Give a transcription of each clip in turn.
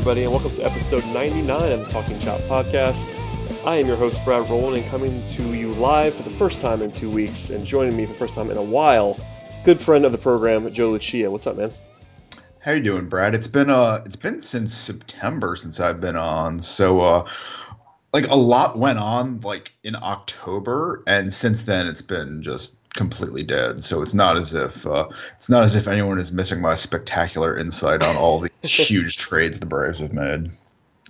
Everybody, and welcome to episode 99 of the Talking Chop podcast. I am your host, Brad Rowland, and coming to you live for the first time in two weeks, and joining me for the first time in a while, good friend of the program, Joe Lucia. What's up, man? How you doing, Brad? It's been uh, it's been since September since I've been on, so uh, like a lot went on like in October, and since then it's been just completely dead. So it's not as if uh, it's not as if anyone is missing my spectacular insight on all these huge trades the Braves have made.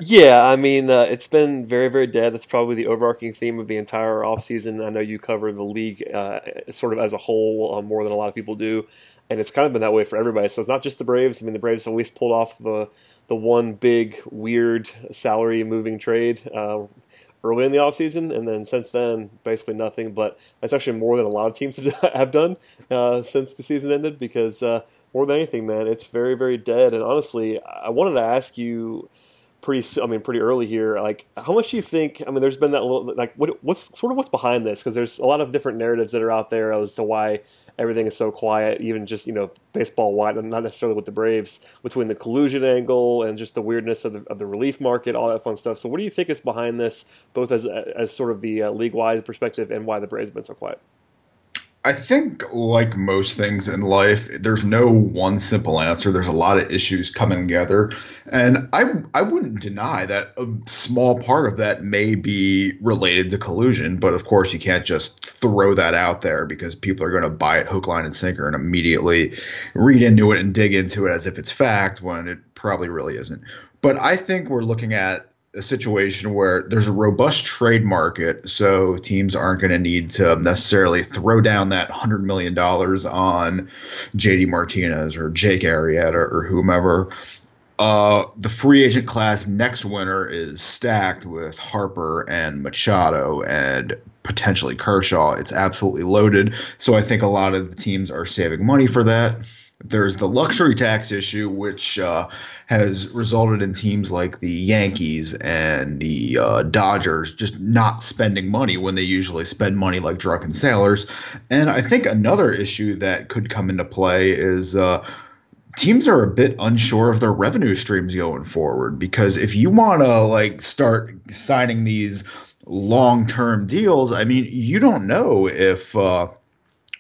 Yeah, I mean, uh, it's been very, very dead. That's probably the overarching theme of the entire offseason. I know you cover the league uh, sort of as a whole uh, more than a lot of people do, and it's kind of been that way for everybody. So it's not just the Braves. I mean, the Braves at least pulled off the the one big weird salary moving trade uh, early in the offseason, and then since then, basically nothing. But that's actually more than a lot of teams have done uh, since the season ended because uh, more than anything, man, it's very, very dead. And honestly, I wanted to ask you pretty, I mean, pretty early here, like how much do you think? I mean, there's been that little, like, what, what's sort of what's behind this? Because there's a lot of different narratives that are out there as to why everything is so quiet, even just you know baseball wide, not necessarily with the Braves, between the collusion angle and just the weirdness of the, of the relief market, all that fun stuff. So, what do you think is behind this, both as as sort of the uh, league wide perspective and why the Braves have been so quiet? I think, like most things in life, there's no one simple answer. There's a lot of issues coming together, and I I wouldn't deny that a small part of that may be related to collusion. But of course, you can't just throw that out there because people are going to buy it hook, line, and sinker, and immediately read into it and dig into it as if it's fact when it probably really isn't. But I think we're looking at a situation where there's a robust trade market, so teams aren't going to need to necessarily throw down that hundred million dollars on JD Martinez or Jake Arrieta or whomever. Uh, the free agent class next winter is stacked with Harper and Machado and potentially Kershaw. It's absolutely loaded. So I think a lot of the teams are saving money for that. There's the luxury tax issue, which uh, has resulted in teams like the Yankees and the uh, Dodgers just not spending money when they usually spend money like drunken sailors. And I think another issue that could come into play is. Uh, teams are a bit unsure of their revenue streams going forward because if you want to like start signing these long-term deals i mean you don't know if uh,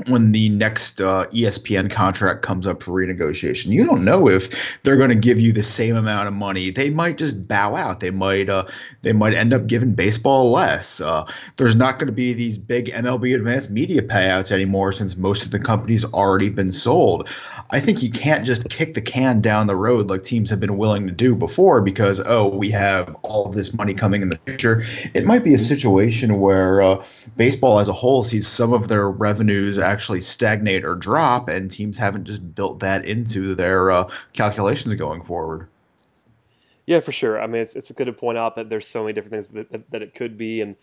when the next uh, ESPN contract comes up for renegotiation. You don't know if they're going to give you the same amount of money. They might just bow out. They might uh, they might end up giving baseball less. Uh, there's not going to be these big MLB advanced media payouts anymore since most of the companies already been sold. I think you can't just kick the can down the road like teams have been willing to do before because oh we have all this money coming in the future. It might be a situation where uh, baseball as a whole sees some of their revenues actually stagnate or drop, and teams haven't just built that into their uh, calculations going forward. Yeah, for sure. I mean, it's, it's good to point out that there's so many different things that, that, that it could be, and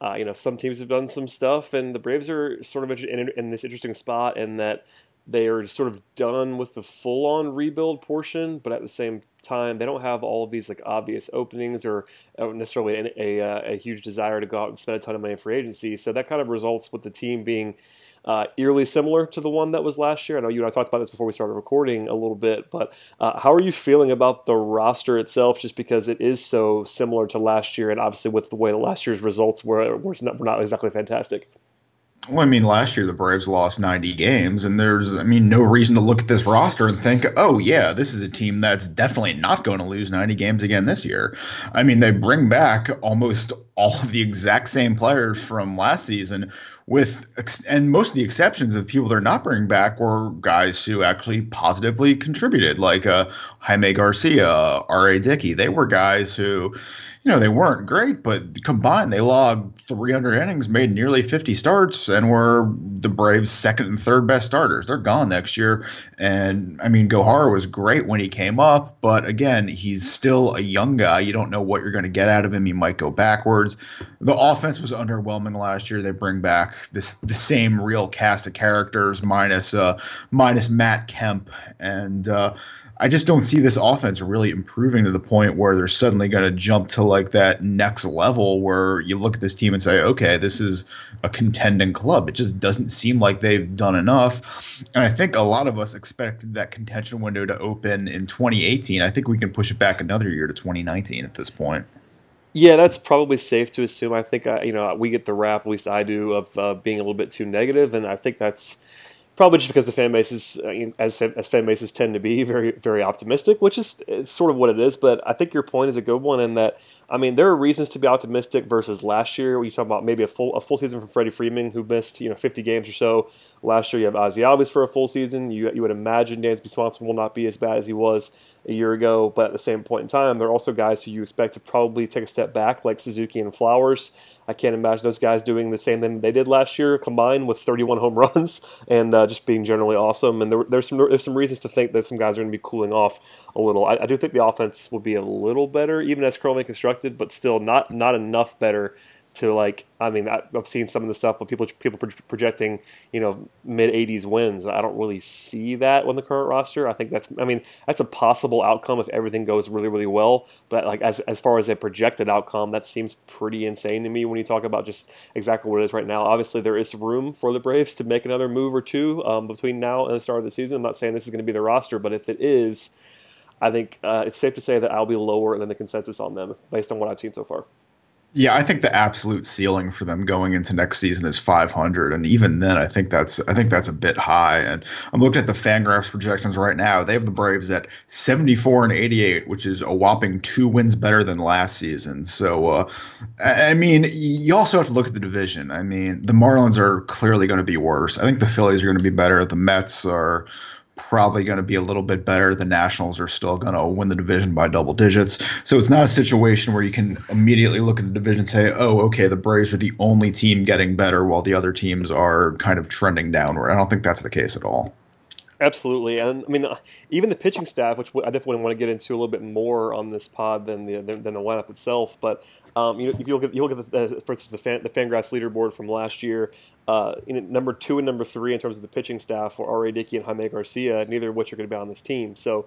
uh, you know, some teams have done some stuff, and the Braves are sort of in, in this interesting spot in that they are sort of done with the full-on rebuild portion, but at the same time, they don't have all of these like obvious openings or uh, necessarily a, a, uh, a huge desire to go out and spend a ton of money for agency. So that kind of results with the team being uh, eerily similar to the one that was last year. I know you and I talked about this before we started recording a little bit, but uh, how are you feeling about the roster itself? Just because it is so similar to last year, and obviously with the way the last year's results were, were not, were not exactly fantastic. Well, I mean, last year the Braves lost 90 games, and there's, I mean, no reason to look at this roster and think, oh, yeah, this is a team that's definitely not going to lose 90 games again this year. I mean, they bring back almost all of the exact same players from last season, with and most of the exceptions of people they're not bringing back were guys who actually positively contributed, like uh, Jaime Garcia, R.A. Dickey. They were guys who, you know, they weren't great, but combined they logged 300 innings, made nearly 50 starts, and were the Braves' second and third best starters. They're gone next year, and I mean Gohara was great when he came up, but again, he's still a young guy. You don't know what you're going to get out of him. He might go backwards. The offense was underwhelming last year. They bring back this the same real cast of characters minus uh, minus Matt Kemp and uh, I just don't see this offense really improving to the point where they're suddenly going to jump to like that next level where you look at this team and say, okay, this is a contending club. It just doesn't seem like they've done enough. And I think a lot of us expected that contention window to open in 2018. I think we can push it back another year to 2019 at this point. Yeah, that's probably safe to assume. I think I, you know we get the rap, at least I do, of uh, being a little bit too negative, and I think that's probably just because the fan bases, uh, as as fan bases tend to be, very very optimistic, which is, sort of what it is. But I think your point is a good one in that I mean there are reasons to be optimistic versus last year. We talk about maybe a full a full season from Freddie Freeman who missed you know 50 games or so last year. You have Ozzie Albies for a full season. You you would imagine Dansby Swanson will not be as bad as he was a year ago, but at the same point in time, there are also guys who you expect to probably take a step back, like Suzuki and Flowers. I can't imagine those guys doing the same thing they did last year, combined with 31 home runs and uh, just being generally awesome. And there, there's some there's some reasons to think that some guys are going to be cooling off a little. I, I do think the offense will be a little better, even as currently constructed, but still not not enough better to like I mean I've seen some of the stuff with people people projecting you know mid 80s wins. I don't really see that on the current roster. I think that's I mean that's a possible outcome if everything goes really really well. But like as as far as a projected outcome that seems pretty insane to me when you talk about just exactly what it is right now. Obviously there is room for the Braves to make another move or two um, between now and the start of the season. I'm not saying this is going to be the roster but if it is I think uh, it's safe to say that I'll be lower than the consensus on them based on what I've seen so far. Yeah, I think the absolute ceiling for them going into next season is 500, and even then, I think that's I think that's a bit high. And I'm looking at the Fangraphs projections right now. They have the Braves at 74 and 88, which is a whopping two wins better than last season. So, uh, I mean, you also have to look at the division. I mean, the Marlins are clearly going to be worse. I think the Phillies are going to be better. The Mets are probably going to be a little bit better. The Nationals are still going to win the division by double digits. So it's not a situation where you can immediately look at the division and say, oh, okay, the Braves are the only team getting better while the other teams are kind of trending downward. I don't think that's the case at all. Absolutely, and I mean, uh, even the pitching staff, which I definitely want to get into a little bit more on this pod than the than, the lineup itself. But um, you if you look at you look at the, for instance the fan, the Fangraphs leaderboard from last year, uh, in number two and number three in terms of the pitching staff were R.A. Dickey and Jaime Garcia, neither of which are going to be on this team. So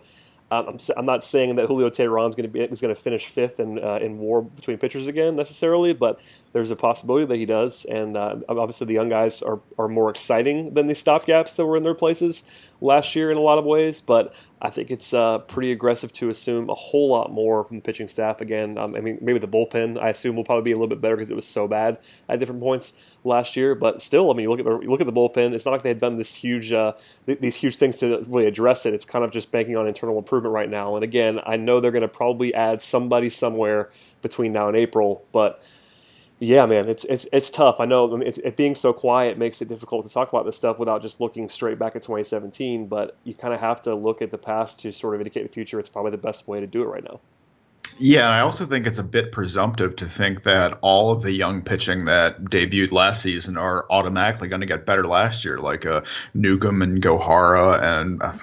um, I'm, I'm not saying that Julio Teheran is going to is going to finish fifth in uh, in WAR between pitchers again necessarily, but there's a possibility that he does. And uh, obviously, the young guys are are more exciting than the stopgaps that were in their places last year in a lot of ways. But I think it's uh, pretty aggressive to assume a whole lot more from the pitching staff again. Um, I mean, maybe the bullpen I assume will probably be a little bit better because it was so bad at different points last year. But still, I mean, you look at the look at the bullpen. It's not like they had done this huge uh, these huge things to really address it. It's kind of just banking on internal improvement right now. And again, I know they're going to probably add somebody somewhere between now and April, but yeah, man, it's it's it's tough. I know I mean, it being so quiet makes it difficult to talk about this stuff without just looking straight back at 2017. But you kind of have to look at the past to sort of indicate the future. It's probably the best way to do it right now. Yeah, I also think it's a bit presumptive to think that all of the young pitching that debuted last season are automatically going to get better last year, like uh, Newcomb and Gohara. And uh,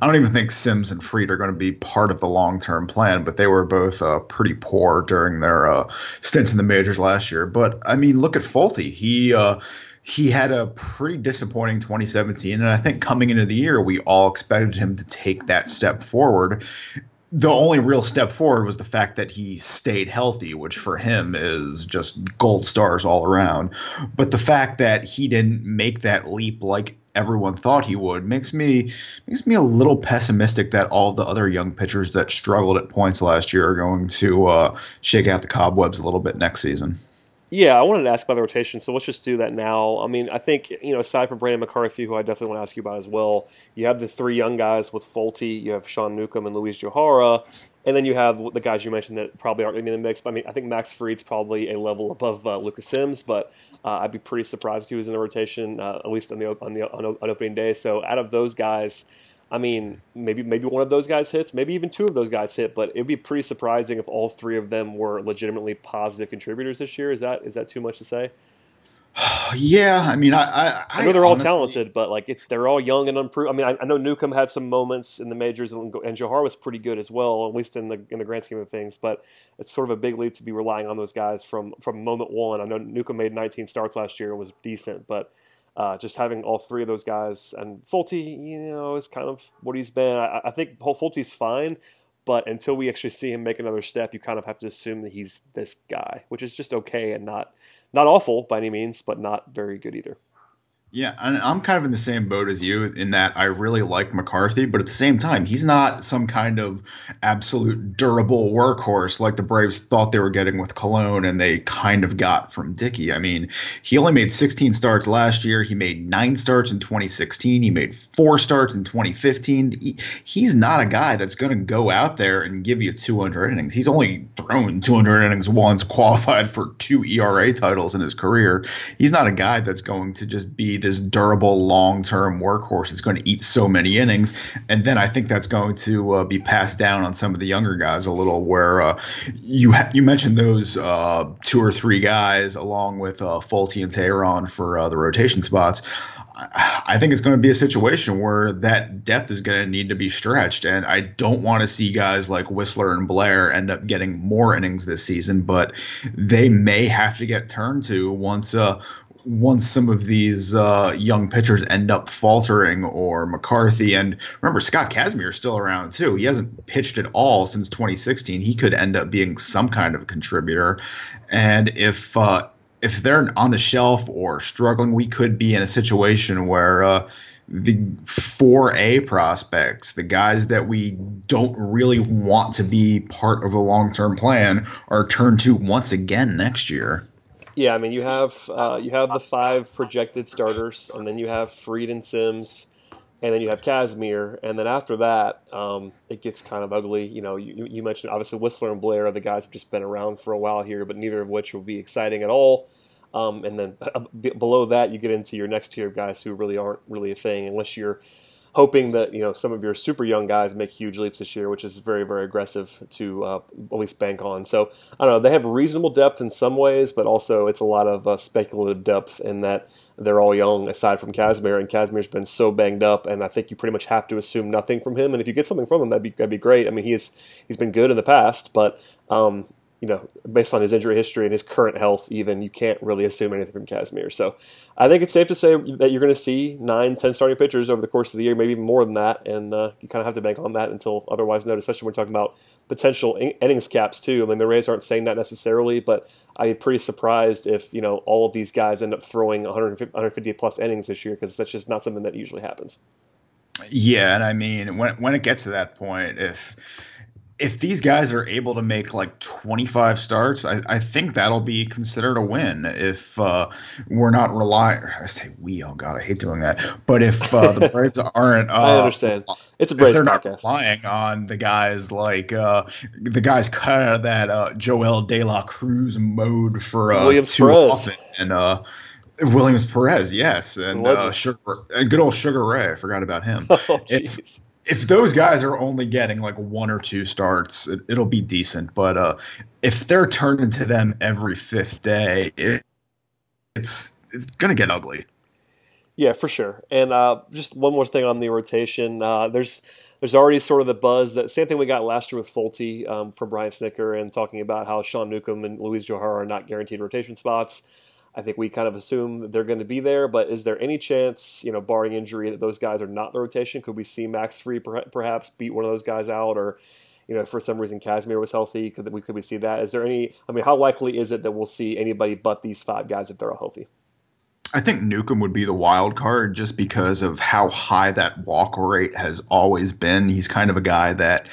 I don't even think Sims and Fried are going to be part of the long term plan, but they were both uh, pretty poor during their uh, stints in the majors last year. But I mean, look at Folty. He uh, he had a pretty disappointing 2017 and i think coming into the year we all expected him to take that step forward the only real step forward was the fact that he stayed healthy, which for him is just gold stars all around. But the fact that he didn't make that leap like everyone thought he would makes me makes me a little pessimistic that all the other young pitchers that struggled at points last year are going to uh, shake out the cobwebs a little bit next season. Yeah, I wanted to ask about the rotation, so let's just do that now. I mean, I think, you know, aside from Brandon McCarthy, who I definitely want to ask you about as well, you have the three young guys with Folty, you have Sean Newcomb and Luiz Gohara, and then you have the guys you mentioned that probably aren't going to be in the mix. I mean, I think Max Fried's probably a level above uh, Lucas Sims, but uh, I'd be pretty surprised if he was in the rotation, uh, at least on the, on the on opening day. So out of those guys – I mean, maybe maybe one of those guys hits, maybe even two of those guys hit, but it'd be pretty surprising if all three of them were legitimately positive contributors this year. Is that is that too much to say? yeah, I mean, I I, I know they're honestly, all talented, but like it's they're all young and unproven. I mean, I, I, know Newcomb had some moments in the majors, and, and Johar was pretty good as well, at least in the in the grand scheme of things. But it's sort of a big leap to be relying on those guys from from moment one. I know Newcomb made 19 starts last year, and was decent, but uh, just having all three of those guys and Folty, you know, is kind of what he's been. I, I think Folty's fine, but until we actually see him make another step, you kind of have to assume that he's this guy, which is just okay and not not awful by any means, but not very good either. Yeah, and I'm kind of in the same boat as you in that I really like McCarthy, but at the same time, he's not some kind of absolute durable workhorse like the Braves thought they were getting with Colon and they kind of got from Dickey. I mean, he only made 16 starts last year. He made nine starts in 2016. He made four starts in 2015. He, he's not a guy that's going to go out there and give you 200 innings. He's only thrown 200 innings once, qualified for two ERA titles in his career. He's not a guy that's going to just be this durable long term workhorse. It's going to eat so many innings, and then I think that's going to uh, be passed down on some of the younger guys a little. Where uh, you ha- you mentioned those uh, two or three guys along with uh, Folty and Teheran for uh, the rotation spots. I think it's going to be a situation where that depth is going to need to be stretched, and I don't want to see guys like Wisler and Blair end up getting more innings this season, but they may have to get turned to once uh, once some of these uh, young pitchers end up faltering or McCarthy and remember Scott Kazmir is still around too. He hasn't pitched at all since 2016. He could end up being some kind of a contributor, and if uh, if they're on the shelf or struggling, we could be in a situation where. Uh, the 4A prospects, the guys that we don't really want to be part of a long term plan, are turned to once again next year. Yeah, I mean you have uh, you have the five projected starters, and then you have Fried and Sims, and then you have Kazmir, and then after that, um, it gets kind of ugly. You know, you, you mentioned obviously Wisler and Blair are the guys who've just been around for a while here, but neither of which will be exciting at all. Um, and then uh, below that, you get into your next tier of guys who really aren't really a thing, unless you're hoping that you know some of your super young guys make huge leaps this year, which is very very aggressive to uh, at least bank on. So I don't know. They have reasonable depth in some ways, but also it's a lot of uh, speculative depth in that they're all young aside from Kazmir, and Kazmir's been so banged up, and I think you pretty much have to assume nothing from him. And if you get something from him, that'd be that'd be great. I mean, he is he's been good in the past, but um, you know, based on his injury history and his current health, even you can't really assume anything from Kazmir. So I think it's safe to say that you're going to see nine, ten starting pitchers over the course of the year, maybe even more than that, and uh, you kind of have to bank on that until otherwise noted. Especially when we're talking about potential in- innings caps too. I mean, the Rays aren't saying that necessarily, but I'd be pretty surprised if you know all of these guys end up throwing 150, 150 plus innings this year because that's just not something that usually happens. Yeah, and I mean when when it gets to that point, if if these guys are able to make like 25 starts, I, I think that'll be considered a win. If uh, we're not relying, I say we, oh god, I hate doing that. But if uh, the Braves aren't, uh, I understand. It's a Braves they're podcast. not relying on the guys like uh, the guys cut out of that uh, Joel De La Cruz mode for uh, Williams too Perez. often, and uh, Williams Perez, yes, and uh, Sugar, good old Sugar Ray. I forgot about him. Oh, If-. If those guys are only getting like one or two starts, it, it'll be decent. But uh, if they're turning to them every fifth day, it, it's it's gonna get ugly. Yeah, for sure. And uh, just one more thing on the rotation. Uh, there's there's already sort of the buzz that same thing we got last year with Folty um, from Brian Snitker and talking about how Sean Newcomb and Luis Johar are not guaranteed rotation spots. I think we kind of assume that they're going to be there, but is there any chance, you know, barring injury, that those guys are not in the rotation? Could we see Max Fried perhaps beat one of those guys out, or you know, for some reason Kazmir was healthy, could we could we see that? Is there any? I mean, how likely is it that we'll see anybody but these five guys if they're all healthy? I think Newcomb would be the wild card just because of how high that walk rate has always been. He's kind of a guy that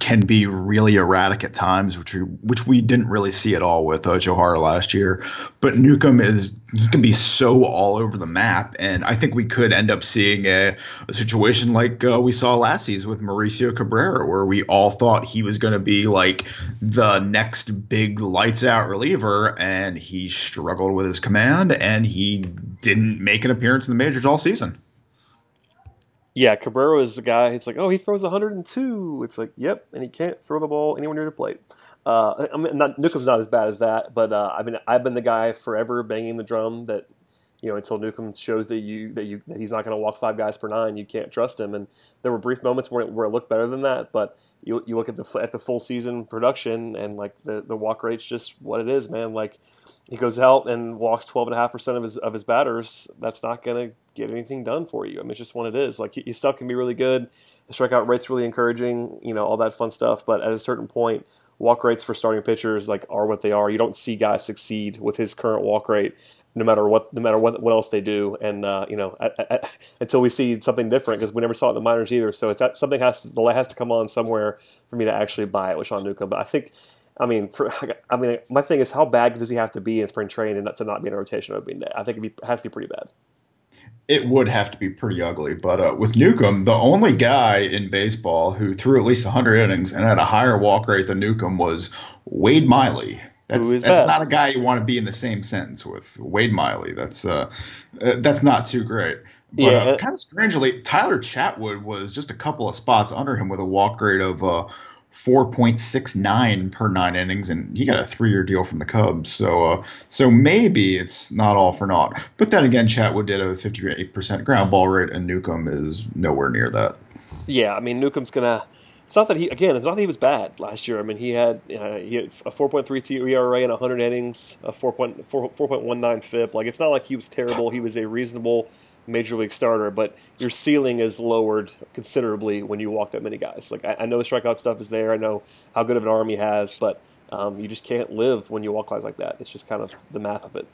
can be really erratic at times, which we, which we didn't really see at all with uh, Johar last year. But Newcomb is he can be so all over the map, and I think we could end up seeing a, a situation like uh, we saw last season with Mauricio Cabrera, where we all thought he was going to be like the next big lights out reliever, and he struggled with his command, and he didn't make an appearance in the majors all season. Yeah, Cabrera is the guy. It's like, oh, he throws 102. It's like, yep, and he can't throw the ball anywhere near the plate. Uh, I mean, not, Newcomb's not as bad as that, but uh, I mean, I've been the guy forever banging the drum that you know until Newcomb shows that you that you that he's not going to walk five guys per nine, you can't trust him. And there were brief moments where it, where it looked better than that, but you you look at the at the full season production and like the the walk rate's just what it is, man. Like he goes out and walks 12.5% of his of his batters, that's not going to get anything done for you. I mean, it's just what it is. Like his stuff can be really good, the strikeout rate's really encouraging, you know, all that fun stuff. But at a certain point, walk rates for starting pitchers like are what they are. You don't see guys succeed with his current walk rate no matter what no matter what, what else they do. And uh, you know, until we see something different, because we never saw it in the minors either. So it's something has to, the light has to come on somewhere for me to actually buy it with Sean Newcomb. But I think. I mean, for, I mean, my thing is, how bad does he have to be in spring training not to not be in a rotation opening day? I think it'd be, have to be pretty bad it would have to be pretty ugly. But uh, with Newcomb, the only guy in baseball who threw at least 100 innings and had a higher walk rate than Newcomb was Wade Miley. That's, that's not a guy you want to be in the same sentence with. Wade Miley. That's uh, uh that's not too great. But yeah, uh, kind of strangely, Tyler Chatwood was just a couple of spots under him with a walk rate of uh, 4.69 per nine innings, and he got a three-year deal from the Cubs. So, uh, so maybe it's not all for naught. But then again, Chatwood did a 58% ground ball rate, and Newcomb is nowhere near that. Yeah, I mean Newcomb's gonna. It's not that he again. It's not that he was bad last year. I mean, he had uh, he had a 4.3 ERA in 100 innings, a 4.4.19 FIP. Like it's not like he was terrible. He was a reasonable major league starter, but your ceiling is lowered considerably when you walk that many guys. Like I, I know the strikeout stuff is there. I know how good of an arm he has, but um, you just can't live when you walk guys like that. It's just kind of the math of it.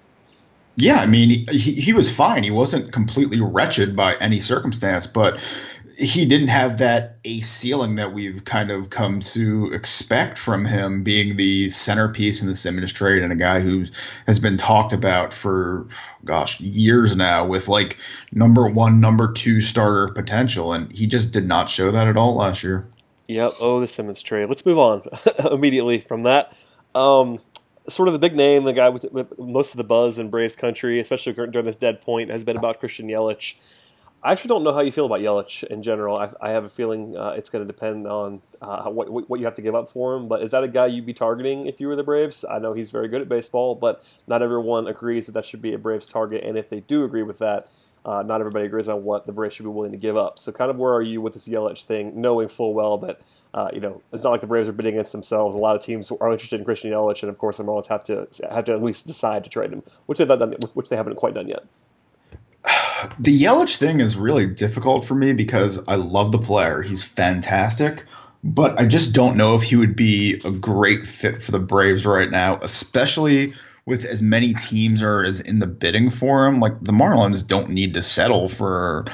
Yeah, I mean, he, he was fine. He wasn't completely wretched by any circumstance, but he didn't have that ace ceiling that we've kind of come to expect from him being the centerpiece in the Simmons trade and a guy who has been talked about for, gosh, years now with like number one, number two starter potential. And he just did not show that at all last year. Yep. Oh, the Simmons trade. Let's move on immediately from that. Um, sort of the big name, the guy with, most of the buzz in Braves country, especially during this dead point, has been about Christian Yelich. I actually don't know how you feel about Yelich in general. I, I have a feeling uh, it's going to depend on uh, what, what you have to give up for him. But is that a guy you'd be targeting if you were the Braves? I know he's very good at baseball, but not everyone agrees that that should be a Braves target. And if they do agree with that, uh, not everybody agrees on what the Braves should be willing to give up. So, kind of where are you with this Yelich thing, knowing full well that uh, you know, it's not like the Braves are bidding against themselves. A lot of teams are interested in Christian Yelich, and of course, the Marlins have to have to at least decide to trade him, which they've not done, which they haven't quite done yet. The Yelich thing is really difficult for me because I love the player; he's fantastic, but I just don't know if he would be a great fit for the Braves right now, especially with as many teams are as in the bidding for him. Like the Marlins don't need to settle for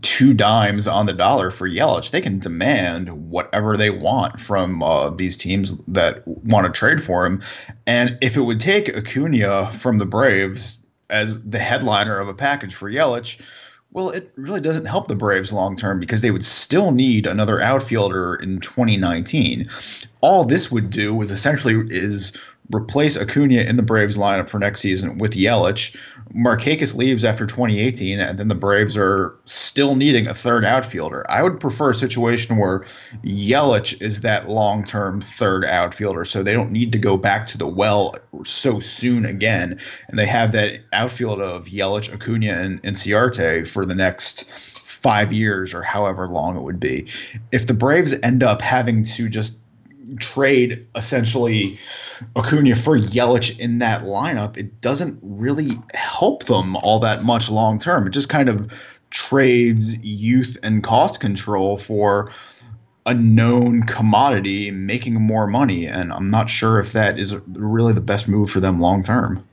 two dimes on the dollar for Yelich. They can demand whatever they want from uh, these teams that want to trade for him. And if it would take Acuna from the Braves as the headliner of a package for Yelich, well, it really doesn't help the Braves long term because they would still need another outfielder in 2019. All this would do was essentially is replace Acuna in the Braves lineup for next season with Yelich. Markakis leaves after 2018, and then the Braves are still needing a third outfielder. I would prefer a situation where Yelich is that long term third outfielder, so they don't need to go back to the well so soon again, and they have that outfield of Yelich, Acuna, and, and Ciarte for the next five years or however long it would be. If the Braves end up having to just trade essentially Acuna for Yelich in that lineup, it doesn't really help them all that much long term. It just kind of trades youth and cost control for a known commodity making more money and I'm not sure if that is really the best move for them long term.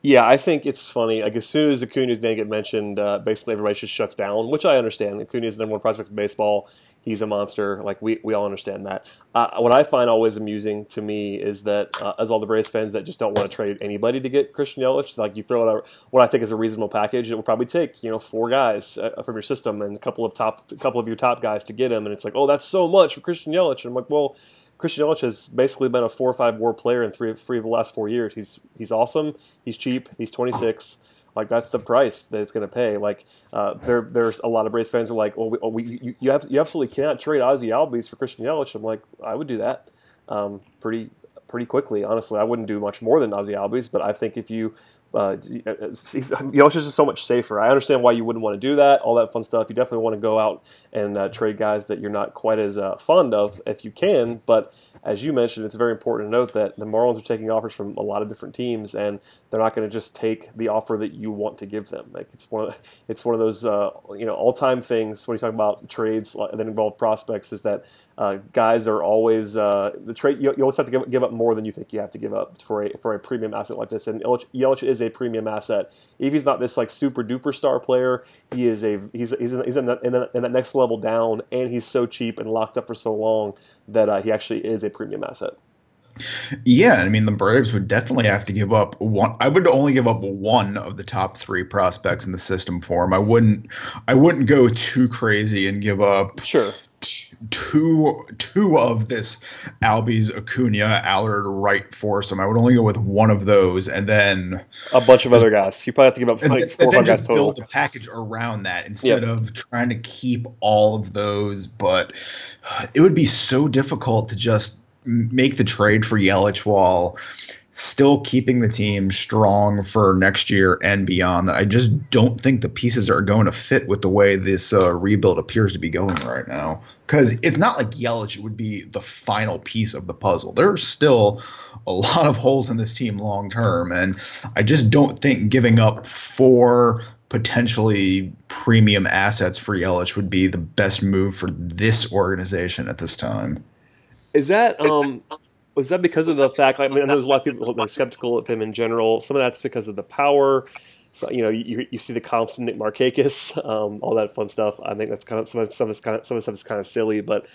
Yeah, I think it's funny. Like as soon as Acuna's name get mentioned, uh, basically everybody just shuts down, which I understand. Acuna is the number one prospect in baseball he's a monster. Like we, we all understand that. Uh, what I find always amusing to me is that uh, as all the Braves fans that just don't want to trade anybody to get Christian Yelich, like you throw out what I think is a reasonable package, it will probably take you know four guys uh, from your system and a couple of top, a couple of your top guys to get him, and it's like oh that's so much for Christian Yelich, and I'm like well. Christian Yelich has basically been a four or five WAR player in three, three of the last four years. He's he's awesome. He's cheap. He's 26. Like that's the price that it's going to pay. Like uh, there, there's a lot of Braves fans who are like, well, we, oh, we you, you, have, you, absolutely cannot trade Ozzie Albies for Christian Yelich. I'm like, I would do that um, pretty pretty quickly. Honestly, I wouldn't do much more than Ozzie Albies, but I think if you uh, Yelich is just so much safer. I understand why you wouldn't want to do that, all that fun stuff. You definitely want to go out and uh, trade guys that you're not quite as uh, fond of if you can, but as you mentioned, it's very important to note that the Marlins are taking offers from a lot of different teams, and they're not going to just take the offer that you want to give them. Like it's one of it's one of those uh, you know all time things when you talk about trades that involve prospects is that uh, guys are always uh, the trade. You, you, always have to give, give, up more than you think you have to give up for a for a premium asset like this. And Yelich, Yelich is a premium asset. If he's not this like super duper star player, he is a he's he's in, he's in, that, in, in that next level down, and he's so cheap and locked up for so long that uh, he actually is a premium asset. Yeah, I mean the Braves would definitely have to give up one. I would only give up one of the top three prospects in the system for him. I wouldn't. I wouldn't go too crazy and give up. Sure two two of this Albies Acuna Allard Wright foursome. I would only go with one of those, and then a bunch of other guys. You probably have to give up like four then just build a package around that instead yep. of trying to keep all of those. But it would be so difficult to just make the trade for Yelich while still keeping the team strong for next year and beyond. That I just don't think the pieces are going to fit with the way this uh, rebuild appears to be going right now. Because it's not like Yelich would be the final piece of the puzzle. There's still a lot of holes in this team long term, and I just don't think giving up four potentially premium assets for Yelich would be the best move for this organization at this time. Is that um was that because of the fact? Like, I mean, there's a lot of people who are skeptical of him in general. Some of that's because of the power. So, you know, you, you see the comps Nick Markakis, um, all that fun stuff. I think that's kind of some of some of kind of some of the stuff is kind of silly. But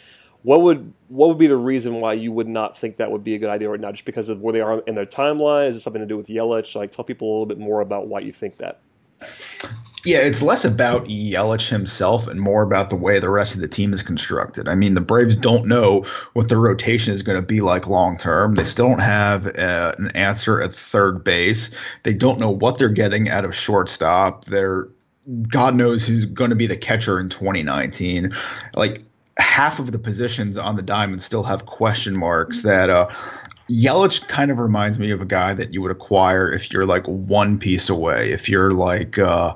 what would what would be the reason why you would not think that would be a good idea right now? Just because of where they are in their timeline? Is it something to do with Yelich? Like, tell people a little bit more about why you think that. Yeah, it's less about Yelich himself and more about the way the rest of the team is constructed. I mean, the Braves don't know what the rotation is going to be like long term. They still don't have uh, an answer at third base. They don't know what they're getting out of shortstop. They're God knows who's going to be the catcher in 2019. Like half of the positions on the diamond still have question marks that uh, Yelich kind of reminds me of a guy that you would acquire if you're like one piece away. If you're like uh,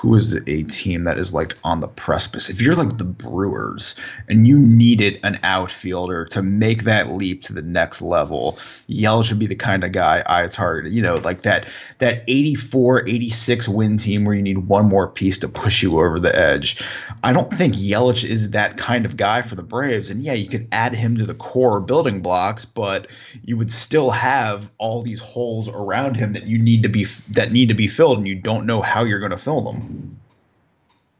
who is a team that is like on the precipice? If you're like the Brewers and you needed an outfielder to make that leap to the next level, Yelich should be the kind of guy I target. You know, like that that 84, 86 win team where you need one more piece to push you over the edge. I don't think Yelich is that kind of guy for the Braves. And yeah, you could add him to the core building blocks, but you would still have all these holes around him that you need to be that need to be filled, and you don't know how you're going to fill them.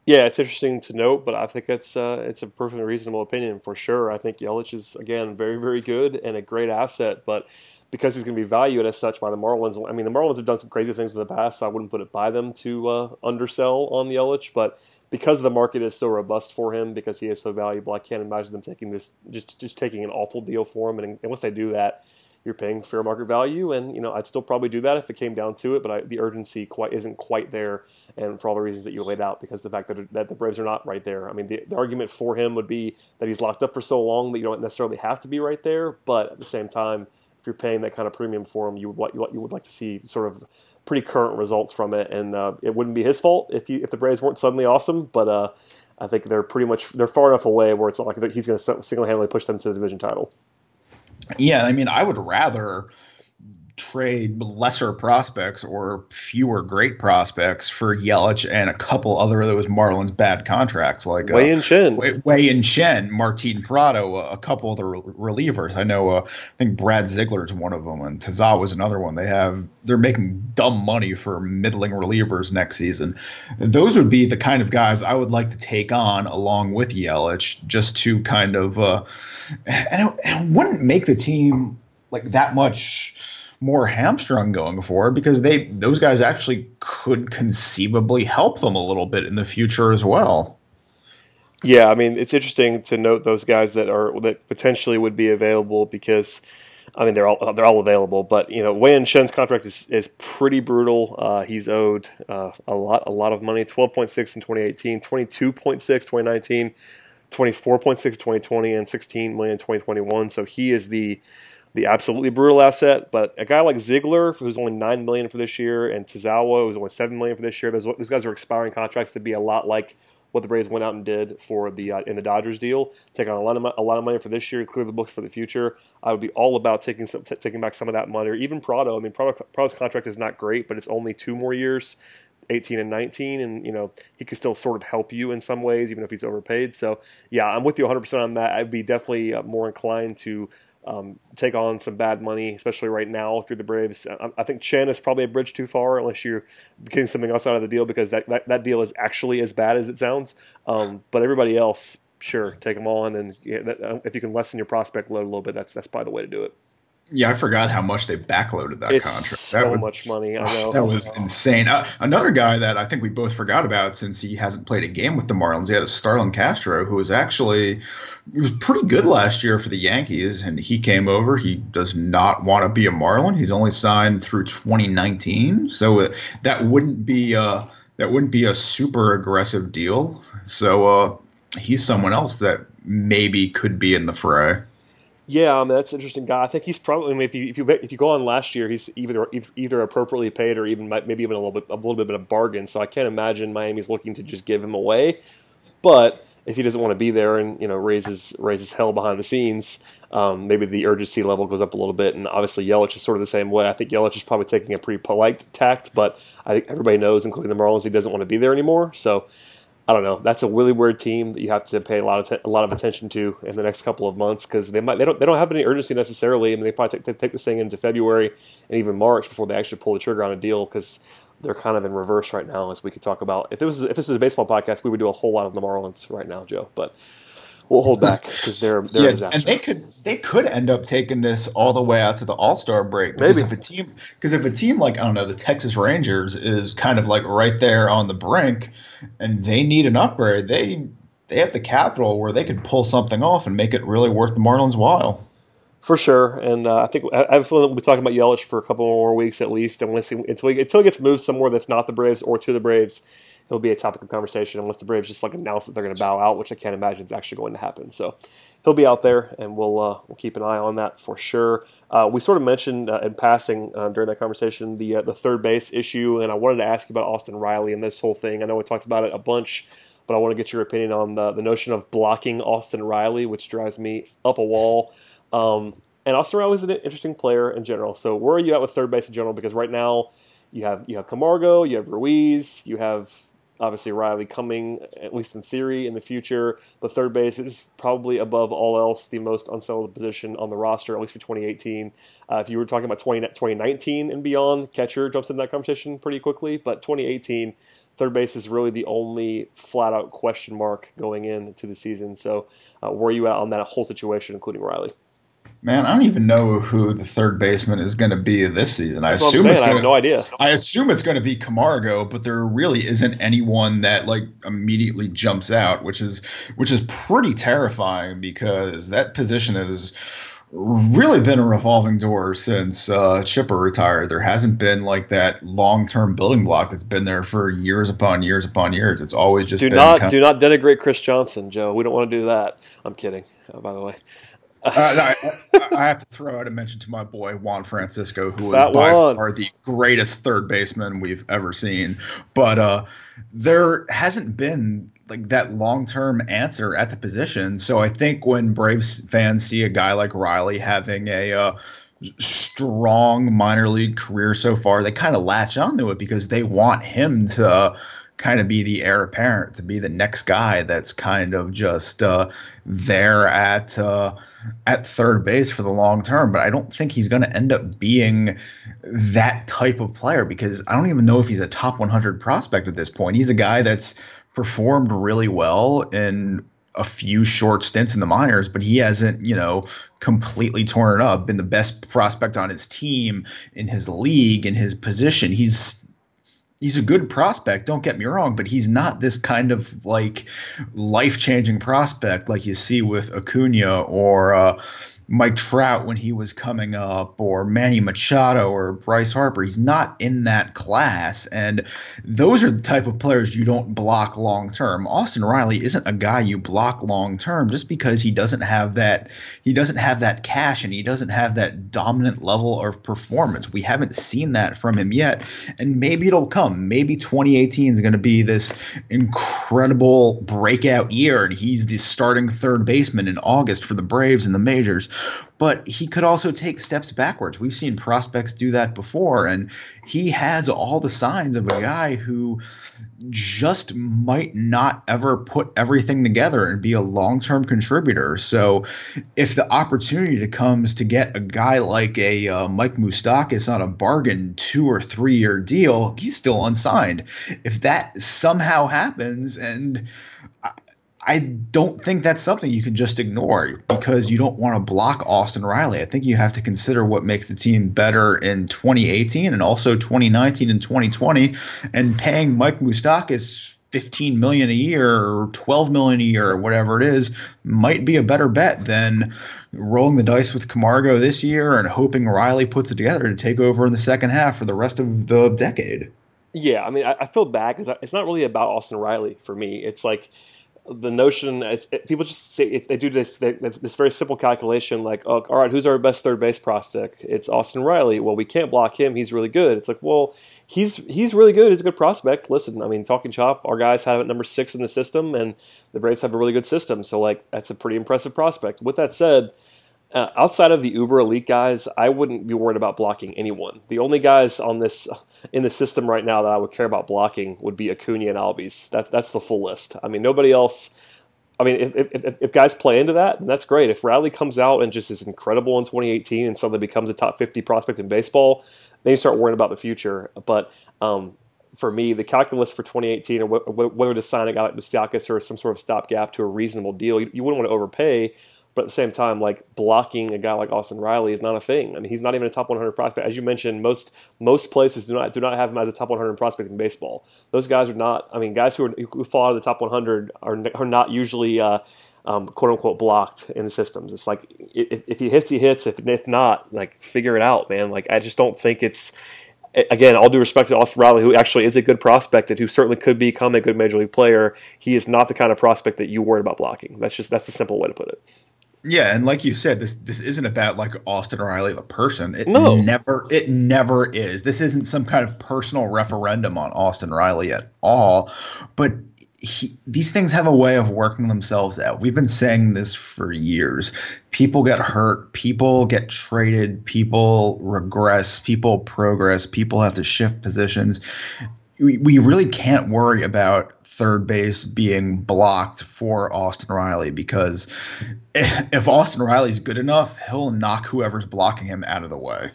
Yeah, it's interesting to note, but I think it's uh, it's a perfectly reasonable opinion for sure. I think Yelich is again very very good and a great asset, but because he's going to be valued as such by the Marlins. I mean, the Marlins have done some crazy things in the past, so I wouldn't put it by them to uh, undersell on Yelich, but because the market is so robust for him, because he is so valuable, I can't imagine them taking this just just taking an awful deal for him. And, and once they do that, you're paying fair market value, and you know I'd still probably do that if it came down to it, but I, the urgency quite isn't quite there, and for all the reasons that you laid out, because the fact that, that the Braves are not right there. I mean, the, the argument for him would be that he's locked up for so long that you don't necessarily have to be right there, but at the same time, if you're paying that kind of premium for him, you would you, you would like to see sort of pretty current results from it, and uh, it wouldn't be his fault if you if the Braves weren't suddenly awesome, but. Uh, I think they're pretty much they're far enough away where it's not like he's going to single handedly push them to the division title. Yeah, I mean, I would rather trade lesser prospects or fewer great prospects for Yelich and a couple other of those Marlins bad contracts like Wei uh, and Chen, Wei-Yin Chen, Martin Prado, a couple of the relievers. I know. Uh, I think Brad Ziegler is one of them, and Taza was another one. They have they're making dumb money for middling relievers next season. Those would be the kind of guys I would like to take on along with Yelich, just to kind of uh, and it, it wouldn't make the team like that much more hamstrung going forward because they those guys actually could conceivably help them a little bit in the future as well. Yeah, I mean it's interesting to note those guys that are that potentially would be available because I mean they're all they're all available, but you know Wei Chen's contract is, is pretty brutal. Uh, he's owed uh, a lot a lot of money, twelve point six in 2018, 22.6 2019, 24.6 2020, and 16 million in 2021. So he is the the absolutely brutal asset. But a guy like Ziegler, who's only nine million for this year, and Tazawa, who's only seven million for this year, those, those guys are expiring contracts to be a lot like what the Braves went out and did for the uh, in the Dodgers deal, taking on a lot of a lot of money for this year, clear the books for the future. I would be all about taking some, t- taking back some of that money. Or even Prado. I mean, Prado, Prado's contract is not great, but it's only two more years. 18 and 19, and you know he could still sort of help you in some ways, even if he's overpaid. So yeah, I'm with you 100 percent on that. I'd be definitely uh, more inclined to um, take on some bad money, especially right now you're the Braves. I, I, think Chen is probably a bridge too far unless you're getting something else out of the deal because that, that, that deal is actually as bad as it sounds. Um, but everybody else, sure, take them on, and yeah, that, uh, if you can lessen your prospect load a little bit, that's that's probably the way to do it. Yeah, I forgot how much they backloaded that it's contract. So that was, much money. I know. That was insane. Uh, another guy that I think we both forgot about since he hasn't played a game with the Marlins, he had a Starlin Castro, who was actually he was pretty good last year for the Yankees, and he came over. He does not want to be a Marlin. He's only signed through 2019, so uh, that wouldn't be uh, that wouldn't be a super aggressive deal. So uh, he's someone else that maybe could be in the fray. Yeah, I mean, that's an interesting guy. I think he's probably. I mean, if you if you if you go on last year, he's either either appropriately paid or even maybe even a little bit a little bit of a bargain. So I can't imagine Miami's looking to just give him away. But if he doesn't want to be there and you know raises raises hell behind the scenes, um, maybe the urgency level goes up a little bit. And obviously Yelich is sort of the same way. I think Yelich is probably taking a pretty polite tact, but I think everybody knows, including the Marlins, he doesn't want to be there anymore. So I don't know. That's a really weird team that you have to pay a lot of te- a lot of attention to in the next couple of months because they might they don't they don't have any urgency necessarily. I mean, they probably take, take this thing into February and even March before they actually pull the trigger on a deal because they're kind of in reverse right now. As we could talk about, if this was if this was a baseball podcast, we would do a whole lot of the Marlins right now, Joe. But we'll hold back because they're they're yeah, a disaster. and they could they could end up taking this all the way out to the All Star break. Because Maybe. if a team because if a team like I don't know the Texas Rangers is kind of like right there on the brink, and they need an upgrade, they they have the capital where they could pull something off and make it really worth the Marlins' while. For sure, and uh, I think I have a feeling we'll be talking about Yelich for a couple more weeks at least, and we'll see until he, until he gets moved somewhere that's not the Braves or to the Braves. He'll be a topic of conversation unless the Braves just like announce that they're going to bow out, which I can't imagine is actually going to happen. So he'll be out there, and we'll uh, we'll keep an eye on that for sure. Uh, we sort of mentioned uh, in passing uh, during that conversation the uh, the third base issue, and I wanted to ask you about Austin Riley and this whole thing. I know we talked about it a bunch, but I want to get your opinion on the the notion of blocking Austin Riley, which drives me up a wall. Um, and Austin Riley is an interesting player in general. So where are you at with third base in general? Because right now you have you have Camargo, you have Ruiz, you have obviously Riley coming at least in theory in the future. But third base is probably above all else the most unsettled position on the roster, at least for 2018. Uh, if you were talking about 20, 2019 and beyond, catcher jumps into that competition pretty quickly. But 2018. Third base is really the only flat out question mark going into the season. So, uh, where are you at on that whole situation, including Riley? Man, I don't even know who the third baseman is going to be this season. I That's assume it's going have no idea. I assume it's going to be Camargo, but there really isn't anyone that like immediately jumps out, which is which is pretty terrifying because that position has really been a revolving door since uh, Chipper retired. There hasn't been like that long term building block that's been there for years upon years upon years. It's always just Do not do not denigrate Chris Johnson, Joe. We don't want to do that. I'm kidding. by the way, Uh, no, I, I have to throw out a mention to my boy Juan Francisco, who is by Juan. far the greatest third baseman we've ever seen. But uh, there hasn't been like that long term answer at the position. So I think when Braves fans see a guy like Riley having a uh, strong minor league career so far, they kind of latch onto it because they want him to. Kind of be the heir apparent to be the next guy that's kind of just uh, there at uh, at third base for the long term. But I don't think he's going to end up being that type of player because I don't even know if he's a top 100 prospect at this point. He's a guy that's performed really well in a few short stints in the minors, but he hasn't, you know, completely torn it up, been the best prospect on his team, in his league, in his position. He's he's a good prospect, don't get me wrong, but he's not this kind of like life changing prospect like you see with Acuna or uh, Mike Trout when he was coming up, or Manny Machado or Bryce Harper. He's not in that class, and those are the type of players you don't block long term. Austin Riley isn't a guy you block long term just because he doesn't have that he doesn't have that cash and he doesn't have that dominant level of performance. We haven't seen that from him yet, and maybe it'll come. Maybe 2018 is going to be this incredible breakout year, and he's the starting third baseman in August for the Braves in the majors. But he could also take steps backwards. We've seen prospects do that before, and he has all the signs of a guy who just might not ever put everything together and be a long-term contributor. So, if the opportunity comes to get a guy like a uh, Mike Moustakas on a bargain two or three year deal, he's still unsigned. If that somehow happens, and I, don't think that's something you can just ignore because you don't want to block Austin Riley. I think you have to consider what makes the team better in 2018 and also 2019 and 2020. And paying Mike Moustakas 15 million a year or 12 million a year or whatever it is might be a better bet than rolling the dice with Camargo this year and hoping Riley puts it together to take over in the second half for the rest of the decade. Yeah, I mean, I, I feel bad because it's not really about Austin Riley for me. It's like the notion it, people just say they do this they, this very simple calculation like oh, all right who's our best third base prospect? It's Austin Riley. Well we can't block him. He's really good. It's like well he's he's really good. He's a good prospect. Listen I mean talking chop our guys have it number six in the system and the Braves have a really good system. So like that's a pretty impressive prospect. With that said uh, outside of the uber elite guys, I wouldn't be worried about blocking anyone. The only guys on this in the system right now that I would care about blocking would be Acuna and Albies. That's that's the full list. I mean, nobody else. I mean, if, if, if guys play into that, then that's great. If Riley comes out and just is incredible in 2018 and suddenly becomes a top 50 prospect in baseball, then you start worrying about the future. But um, for me, the calculus for 2018 or whether to sign a guy like Moustakas or some sort of stopgap to a reasonable deal, you, you wouldn't want to overpay but at the same time, like blocking a guy like Austin Riley is not a thing. I mean, he's not even a top 100 prospect. As you mentioned, most most places do not do not have him as a top 100 prospect in baseball. Those guys are not. I mean, guys who, are, who fall out of the top 100 are are not usually. Uh, um, quote unquote blocked in the systems. It's like if, if he hits, he hits. If, if not, like figure it out, man. Like I just don't think it's again, all due respect to Austin Riley, who actually is a good prospect and who certainly could become a good major league player, he is not the kind of prospect that you worry about blocking. That's just that's the simple way to put it. Yeah, and like you said, this this isn't about like Austin Riley the person. It no. never it never is. This isn't some kind of personal referendum on Austin Riley at all. But he, these things have a way of working themselves out. We've been saying this for years. People get hurt, people get traded, people regress, people progress, people have to shift positions we, we really can't worry about third base being blocked for Austin Riley because if Austin Riley's good enough, he'll knock whoever's blocking him out of the way.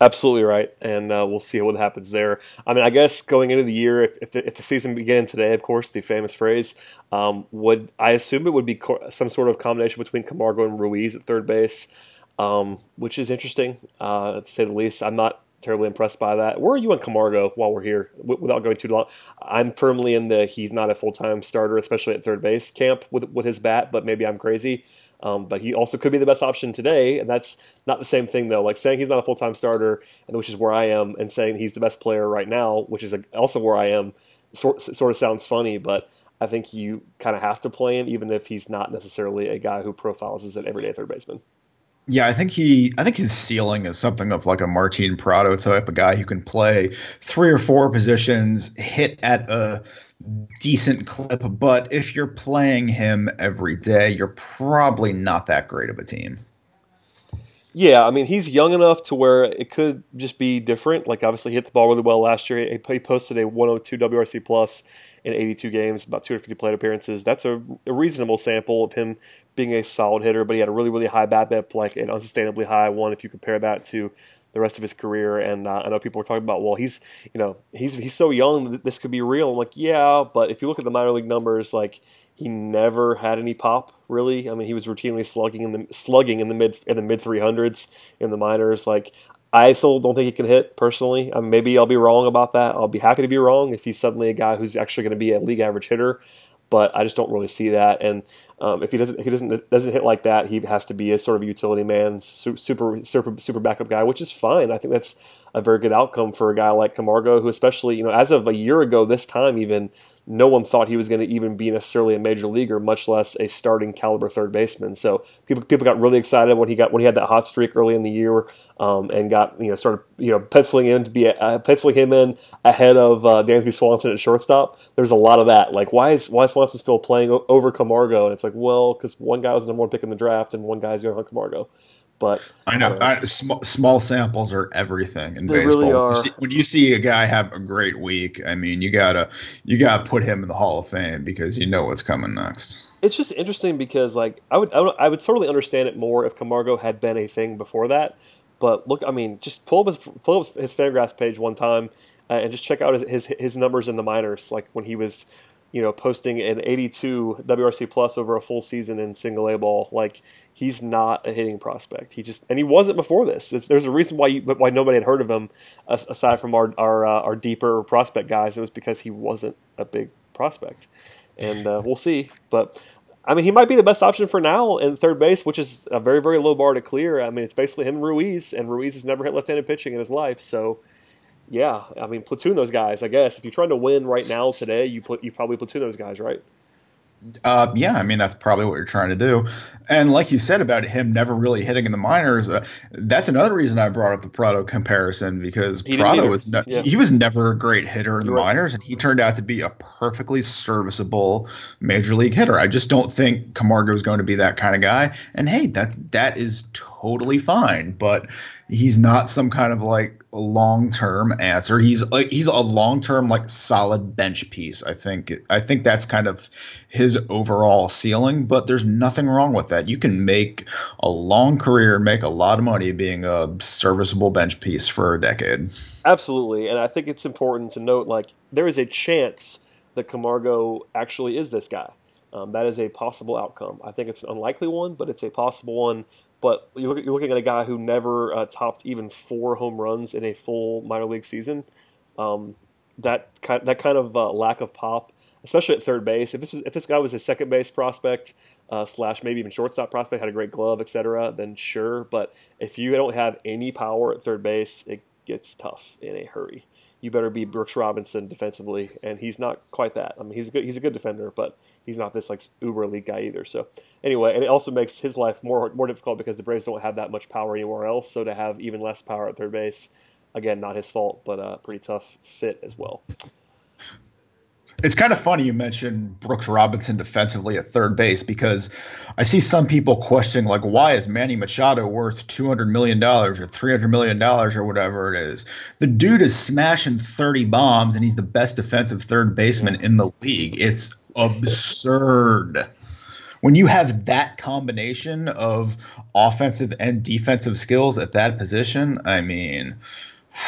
Absolutely right, and uh, we'll see what happens there. I mean, I guess going into the year, if, if, the, if the season began today, of course, the famous phrase, um, would I assume it would be co- some sort of combination between Camargo and Ruiz at third base, um, which is interesting uh, to say the least. I'm not terribly impressed by that. Where are you on Camargo while we're here? W- without going too long, I'm firmly in the he's not a full time starter, especially at third base camp with with his bat. But maybe I'm crazy. Um, but he also could be the best option today, and that's not the same thing though. Like saying he's not a full time starter, which is where I am, and saying he's the best player right now, which is also where I am, sort sort of sounds funny, but. I think you kind of have to play him, even if he's not necessarily a guy who profiles as an everyday third baseman. Yeah, I think he. I think his ceiling is something of like a Martin Prado type of guy who can play three or four positions, hit at a decent clip. But if you're playing him every day, you're probably not that great of a team. Yeah, I mean he's young enough to where it could just be different. Like obviously he hit the ball really well last year. He posted a 102 WRC plus in 82 games, about 250 plate appearances. That's a, a, reasonable sample of him being a solid hitter, but he had a really, really high bat BABIP, like an unsustainably high one if you compare that to the rest of his career. And uh, I know people were talking about, well, he's, you know, he's he's so young, this could be real. I'm like, yeah, but if you look at the minor league numbers, like he never had any pop really. I mean, he was routinely slugging in the slugging in the mid in the mid 300s in the minors. Like I still don't think he can hit personally. Um, maybe I'll be wrong about that. I'll be happy to be wrong if he's suddenly a guy who's actually going to be a league average hitter. But I just don't really see that. And um, if he doesn't, if he doesn't doesn't hit like that, he has to be a sort of utility man, super super super backup guy, which is fine. I think that's a very good outcome for a guy like Camargo, who especially you know as of a year ago this time even no one thought he was going to even be necessarily a major leaguer, much less a starting caliber third baseman. So people people got really excited when he got when he had that hot streak early in the year, um, and got you know started you know penciling him to be uh, penciling him in ahead of uh, Dansby Swanson at shortstop. There's a lot of that. Like why is why is Swanson still playing over Camargo? And it's like like, well, because one guy was the number one pick in the draft and one guy's going on Camargo. But I know I, small, small samples are everything in They baseball. really are. You see- when you see a guy have a great week, I mean, you gotta you gotta put him in the Hall of Fame because you know what's coming next. it's just interesting because like I would I would, I would totally understand it more if Camargo had been a thing before that. But look, I mean, just pull up his, pull up his Fangraphs page one time uh, and just check out his, his his numbers in the minors, like when he was, you know, posting an 82 WRC plus over a full season in single A ball. Like he's not a hitting prospect. He just and he wasn't before this. It's, there's a reason why you, why nobody had heard of him aside from our our uh, our deeper prospect guys. It was because he wasn't a big prospect, and uh, we'll see. But I mean, he might be the best option for now in third base, which is a very, very low bar to clear. I mean, it's basically him and Ruiz, and Ruiz has never hit left-handed pitching in his life. So, yeah, I mean, platoon those guys. I guess if you're trying to win right now today, you put you probably platoon those guys, right? Uh, yeah, I mean that's probably what you're trying to do. And like you said about him never really hitting in the minors, uh, that's another reason I brought up the Prado comparison because He Prado was Yeah. he was never a great hitter in the right. minors, and he turned out to be a perfectly serviceable major league hitter. I just don't think Camargo is going to be that kind of guy. And hey, that that is totally fine, but he's not some kind of like long term answer. He's like he's a long term like solid bench piece. I think I think that's kind of his overall ceiling. But there's nothing wrong with that. You can make a long career and make a lot of money being a serviceable bench piece for a decade. Absolutely, and I think it's important to note like there is a chance that Camargo actually is this guy. Um, that is a possible outcome. I think it's an unlikely one, but it's a possible one. But you're, you're looking at a guy who never uh, topped even four home runs in a full minor league season. Um, that kind that kind of uh, lack of pop, especially at third base. If this was if this guy was a second base prospect uh, slash maybe even shortstop prospect, had a great glove, etc., then sure. But if you don't have any power at third base, it gets tough in a hurry. You better be Brooks Robinson defensively, and he's not quite that. I mean, he's a good he's a good defender, but he's not this like uber elite guy either. So anyway, and it also makes his life more more difficult because the Braves don't have that much power anywhere else. So to have even less power at third base, again, not his fault, but a pretty tough fit as well. It's kind of funny you mentioned Brooks Robinson defensively at third base because I see some people questioning like why is Manny Machado worth two hundred million dollars or three hundred million dollars or whatever it is. The dude is smashing thirty bombs and he's the best defensive third baseman in the league. It's absurd. When you have that combination of offensive and defensive skills at that position, I mean,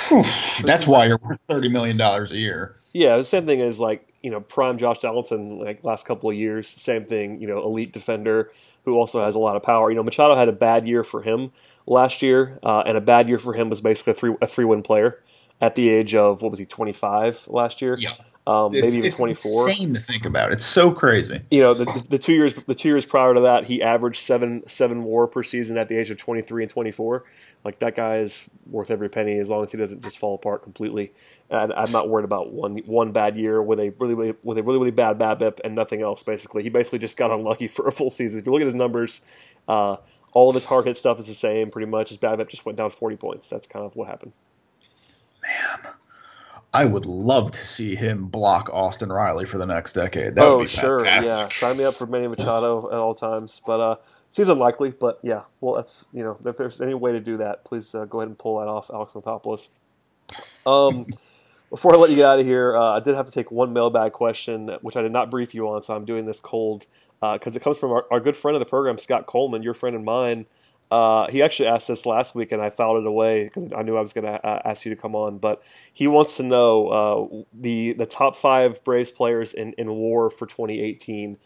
whew, that's why you're worth thirty million dollars a year. Yeah, the same thing is like you know prime Josh Donaldson like last couple of years. Same thing, you know, elite defender who also has a lot of power. You know, Machado had a bad year for him last year, uh, and a bad year for him was basically a three a three win player at the age of what was he twenty five last year? Yeah. Um, maybe even it's twenty four. insane to think about. It's so crazy. You know, the, the, the two years the two years prior to that, he averaged seven seven WAR per season at the age of twenty three and twenty four. Like that guy is worth every penny as long as he doesn't just fall apart completely. And I'm not worried about one one bad year with a really, really with a really really bad BABIP and nothing else. Basically, he basically just got unlucky for a full season. If you look at his numbers, uh, all of his hard hit stuff is the same pretty much. His BABIP just went down forty points. That's kind of what happened. I would love to see him block Austin Riley for the next decade. That oh would be sure, fantastic. yeah. Sign me up for Manny Machado at all times, but uh, seems unlikely. But yeah, well, that's you know, if there's any way to do that, please uh, go ahead and pull that off, Alex Anthopoulos. Um, before I let you get out of here, uh, I did have to take one mailbag question, which I did not brief you on, so I'm doing this cold because it comes from our, our good friend of the program, Scott Coleman, your friend and mine. Uh, he actually asked this last week, and I filed it away because I knew I was going to uh, ask you to come on. But he wants to know uh, the the top five Braves players in, in WAR for 2018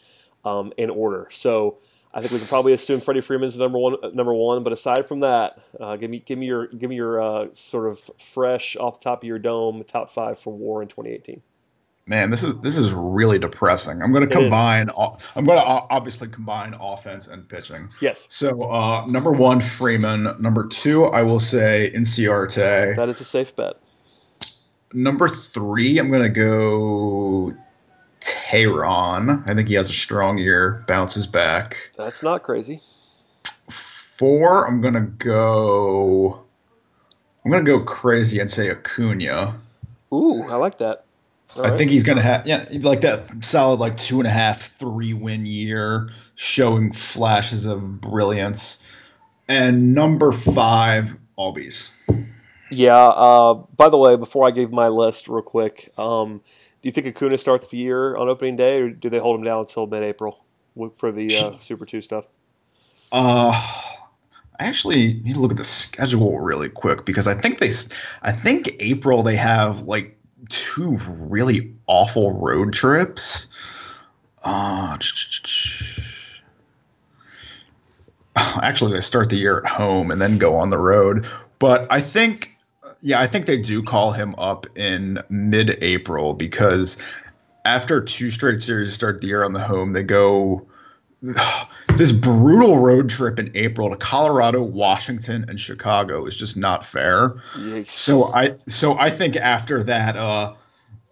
um, in order. So I think we can probably assume Freddie Freeman's number one. Number one, but aside from that, uh, give me give me your give me your uh, sort of fresh off the top of your dome top five for WAR in 2018. Man, this is this is really depressing. I'm going to combine. I'm going to obviously combine offense and pitching. Yes, So uh, number one, Freeman. Number two, I will say Inciarte. that is a safe bet. Number three, I'm going to go Teheran. I think he has a strong year, bounces back. That's not crazy. Four, I'm going to go. I'm going to go crazy and say Acuna. Ooh, I like that. I think he's going to have yeah like that solid like two and a half three win year showing flashes of brilliance. And number five, Albies. Yeah. Uh, by the way, before I give my list real quick, um, do you think Acuna starts the year on opening day, or do they hold him down until mid-April for the uh, Super Two stuff? Uh, I actually need to look at the schedule really quick because I think they, I think April they have like two really awful road trips. Uh, actually, they start the year at home and then go on the road. But I think, yeah, I think they do call him up in mid April because after two straight series start the year on the home, they go this brutal road trip in April to Colorado, Washington, and Chicago is just not fair. Yikes. So I so I think after that uh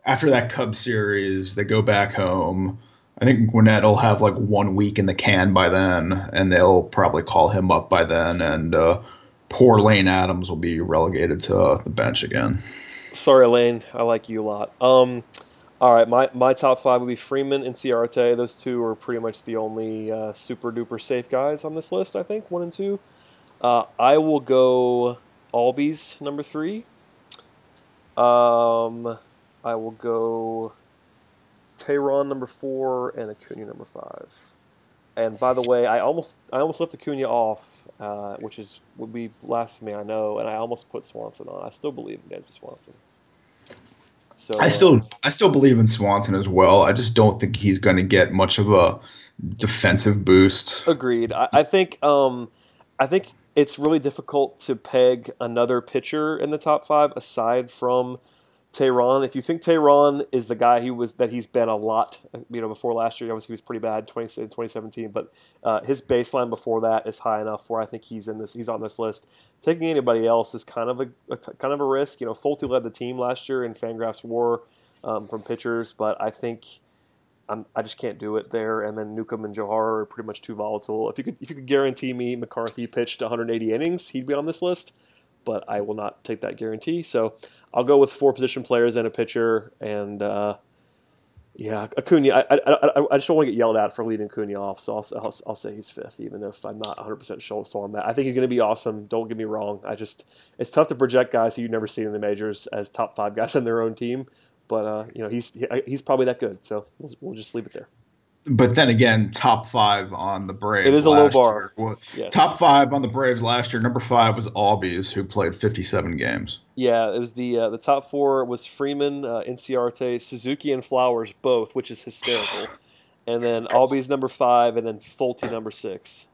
after that Cub series, they go back home. I think Gwinnett will have like one week in the can by then, and they'll probably call him up by then, and uh, poor Lane Adams will be relegated to uh, the bench again. Sorry, Lane. I like you a lot. Um, all right, my, my top five would be Freeman Inciarte. Those two are pretty much the only uh, super duper safe guys on this list, I think, one and two. Uh, I will go Albies, number three. Um, I will go Teheran, number four, and Acuna, number five. And by the way, I almost I almost left Acuna off, uh, which is would be blasphemy, I know, and I almost put Swanson on. I still believe in Dansby Swanson. So I still I still believe in Swanson as well. I just don't think he's going to get much of a defensive boost. Agreed. I, I think um, I think it's really difficult to peg another pitcher in the top five aside from Teheran. If you think Teheran is the guy he was that he's been a lot, you know, before last year, obviously he was pretty bad 20, 2017, but uh, his baseline before that is high enough where I think he's in this. He's on this list. Taking anybody else is kind of a, kind of a risk. You know, Folty led the team last year in Fangraphs WAR um, from pitchers, but I think. I'm, i just can't do it there. And then Newcomb and Gohara are pretty much too volatile. If you could, if you could guarantee me McCarthy pitched 180 innings, he'd be on this list. But I will not take that guarantee. So I'll go with four position players and a pitcher, and uh, yeah, Acuna. I, I, I, I, just don't want to get yelled at for leading Acuna off, so I'll, I'll, I'll say he's fifth, even if I'm not 100 percent sure on that. I think he's going to be awesome. Don't get me wrong. I just it's tough to project guys who you've never seen in the majors as top five guys in their own team, but uh, you know he's he's probably that good. So we'll, we'll just leave it there but then again, top five on the Braves. It is a low bar. yes. Top five on the Braves last year. Number five was Albies, who played 57 games. Yeah, it was the uh, the top four was Freeman, uh, Inciarte, Suzuki, and Flowers both, which is hysterical. and then Albies number five, and then Folty number six.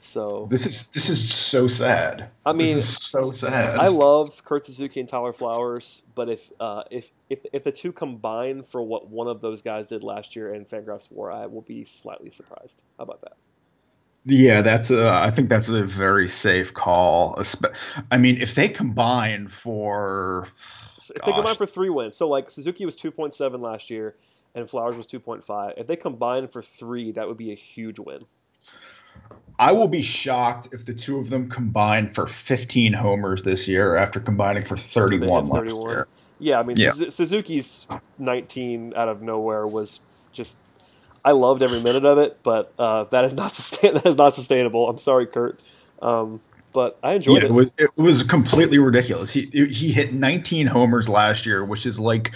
So this is this is so sad. I mean, so sad. I love Kurt Suzuki and Tyler Flowers, but if uh, if if if the two combine for what one of those guys did last year in Fangraphs WAR, I will be slightly surprised. How about that? Yeah, that's a, I think that's a very safe call. I mean, if they combine for if gosh. they combine for three wins, so like Suzuki was two point seven last year, and Flowers was two point five. If they combine for three, that would be a huge win. I will be shocked if the two of them combine for 15 homers this year after combining for 31 last year. Yeah, I mean yeah. Suzuki's 19 out of nowhere was just I loved every minute of it, but uh, that is not sustain- that is not sustainable. I'm sorry, Kurt. Um, but I enjoyed yeah, it. It was it was completely ridiculous. He he hit 19 homers last year, which is like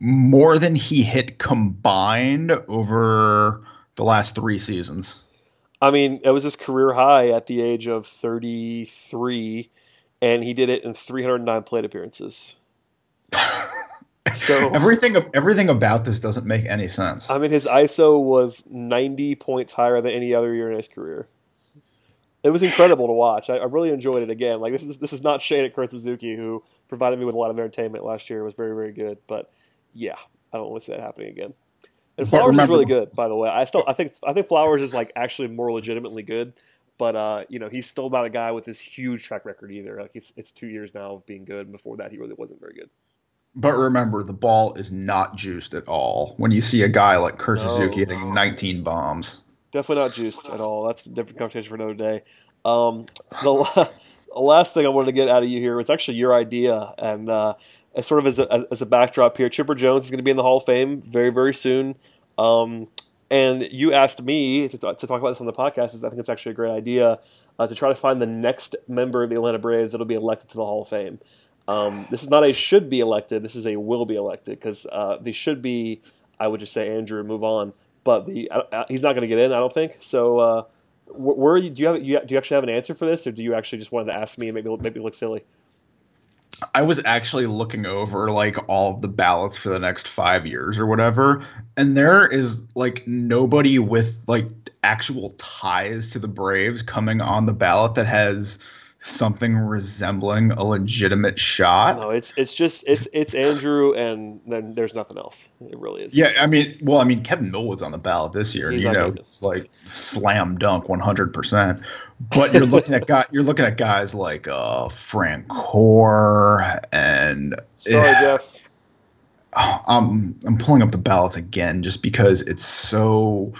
more than he hit combined over the last 3 seasons. I mean, it was his career high at the age of 33, and he did it in 309 plate appearances. So everything everything about this doesn't make any sense. I mean, his ISO was 90 points higher than any other year in his career. It was incredible to watch. I, I really enjoyed it again. Like this is this is not shade at Kurt Suzuki, who provided me with a lot of entertainment last year. It was very very good, but yeah, I don't want to see that happening again. And Flowers remember, is really good, by the way. I still I think I think Flowers is like actually more legitimately good, but uh, you know he's still not a guy with this huge track record either. Like it's it's two years now of being good. Before that, he really wasn't very good. But remember, the ball is not juiced at all. When you see a guy like Kurt no, Suzuki hitting 19 bombs, definitely not juiced at all. That's a different conversation for another day. Um, the, the last thing I wanted to get out of you here was actually your idea, and uh, as sort of as a, as a backdrop here, Chipper Jones is going to be in the Hall of Fame very very soon. Um, and you asked me to, talk about this on the podcast. I think it's actually a great idea uh, to try to find the next member of the Atlanta Braves that'll be elected to the Hall of Fame. Um, this is not a should be elected. This is a will be elected because uh, the should be. I would just say Andrew and move on. But the uh, he's not going to get in. I don't think so. Uh, where do you have do you actually have an answer for this, or do you actually just wanted to ask me and maybe maybe look silly? I was actually looking over like all of the ballots for the next five years or whatever, and there is like nobody with like actual ties to the Braves coming on the ballot that has something resembling a legitimate shot. No, it's it's just it's it's Andrew, and then there's nothing else. It really is. Yeah, I mean, well, I mean, Kevin Millwood's on the ballot this year, and you know, it's like slam dunk, one hundred percent. But you're looking at guy, you're looking at guys like uh, Francoeur and sorry, uh, Jeff. I'm I'm pulling up the ballots again just because it's so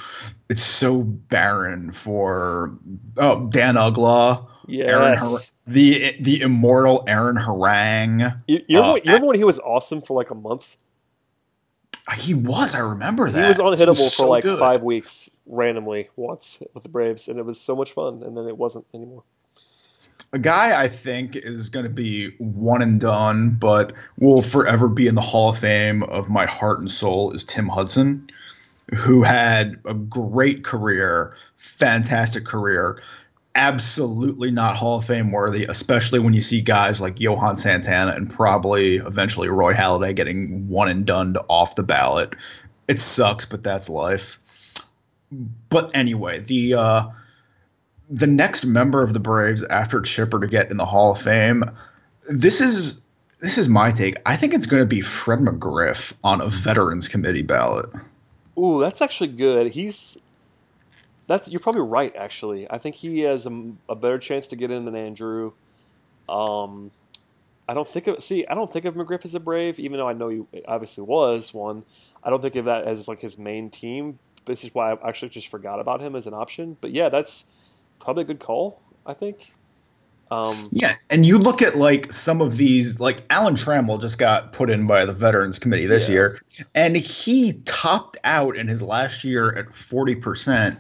it's so barren for oh Dan Uggla Yes. the the immortal Aaron Harang. You, you, remember, uh, you remember when he was awesome for like a month? He was. I remember that. He was unhittable he was for like good. five weeks randomly once with the Braves, and it was so much fun. And then it wasn't anymore. A guy I think is going to be one and done, but will forever be in the Hall of Fame of my heart and soul is Tim Hudson, who had a great career, fantastic career, absolutely not Hall of Fame worthy, especially when you see guys like Johan Santana and probably eventually Roy Halladay getting one and done off the ballot. It sucks, but that's life. But anyway, the uh, the next member of the Braves after Chipper to get in the Hall of Fame, this is this is my take. I think it's going to be Fred McGriff on a Veterans Committee ballot. Ooh, that's actually good. He's that's you're probably right. Actually, I think he has a, a better chance to get in than Andrew. Um, I don't think of see. I don't think of McGriff as a Brave, even though I know he obviously was one. I don't think of that as like his main team. This is why I actually just forgot about him as an option. But yeah, that's probably a good call. I think. Um, yeah, and you look at like some of these, like Alan Trammell just got put in by the Veterans Committee this yeah. year, and he topped out in his last year at forty percent.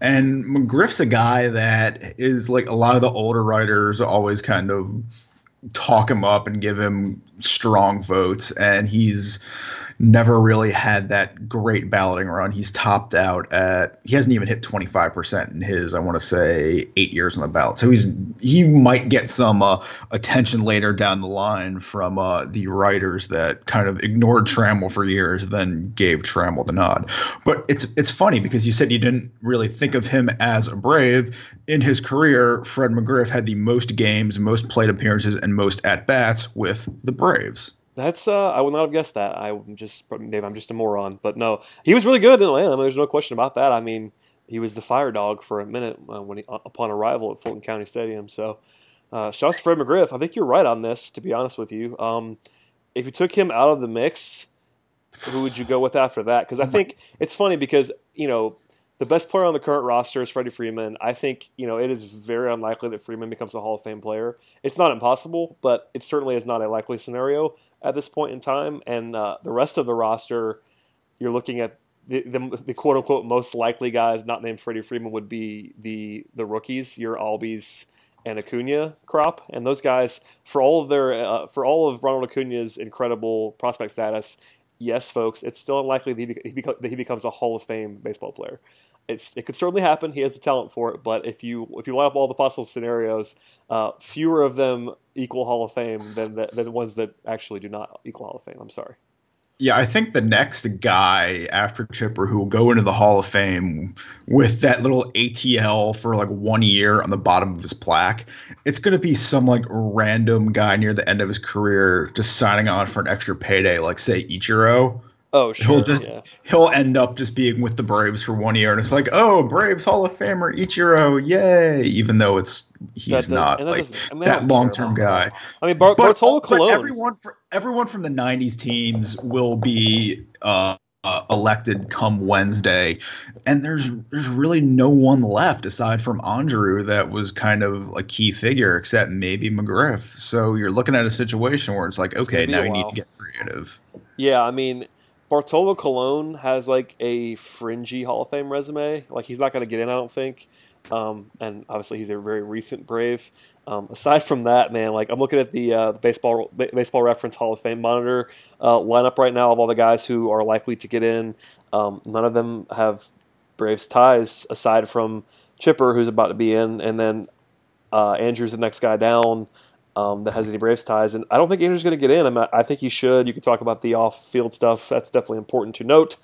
And McGriff's a guy that is like a lot of the older writers always kind of talk him up and give him strong votes, and he's never really had that great balloting run. He's topped out at he hasn't even hit 25% in his I want to say 8 years on the ballot. So he's he might get some uh, attention later down the line from uh, the writers that kind of ignored Trammell for years then gave Trammell the nod. But it's it's funny because you said you didn't really think of him as a Brave in his career. Fred McGriff had the most games, most plate appearances and most at bats with the Braves. That's uh, I would not have guessed that. I'm just maybe I'm just a moron, but no, he was really good in Atlanta. I mean, there's no question about that. I mean, he was the fire dog for a minute uh, when he, upon arrival at Fulton County Stadium. So, uh, shouts to Fred McGriff. I think you're right on this. To be honest with you, um, if you took him out of the mix, who would you go with after that? Because I think it's funny because you know the best player on the current roster is Freddie Freeman. I think you know it is very unlikely that Freeman becomes a Hall of Fame player. It's not impossible, but it certainly is not a likely scenario at this point in time. And uh, the rest of the roster, you're looking at the, the, the, quote unquote most likely guys not named Freddie Freeman would be the the rookies, your Albies and Acuna crop, and those guys for all of their uh, for all of Ronald Acuna's incredible prospect status. Yes, folks, it's still unlikely that he, that he becomes a Hall of Fame baseball player. It's, it could certainly happen. He has the talent for it, but if you if you line up all the possible scenarios, uh, fewer of them equal Hall of Fame than the, than the ones that actually do not equal Hall of Fame. I'm sorry. Yeah, I think the next guy after Chipper who will go into the Hall of Fame with that little ATL for like one year on the bottom of his plaque, it's going to be some like random guy near the end of his career just signing on for an extra payday, like say Ichiro. Oh, sure. He'll just yeah. he'll end up just being with the Braves for one year, and it's like, oh, Braves Hall of Famer Ichiro, yay! Even though it's he's not like I mean, that long term guy. I mean, Bar- but, Bartolo Colon. But everyone for everyone from the '90s teams will be uh, uh, elected come Wednesday, and there's there's really no one left aside from Andrew that was kind of a key figure, except maybe McGriff. So you're looking at a situation where it's like, okay, now you need to get creative. Yeah, I mean, Bartolo Colon has like a fringy Hall of Fame resume. Like he's not going to get in, I don't think. Um, and obviously, he's a very recent Brave. Um, aside from that, man, like I'm looking at the uh, baseball ba- baseball reference Hall of Fame monitor uh, lineup right now of all the guys who are likely to get in. Um, none of them have Braves ties aside from Chipper, who's about to be in, and then uh, Andrew's the next guy down um, that has any Braves ties. And I don't think Andrew's going to get in. I'm I think he should. You could talk about the off-field stuff. That's definitely important to note,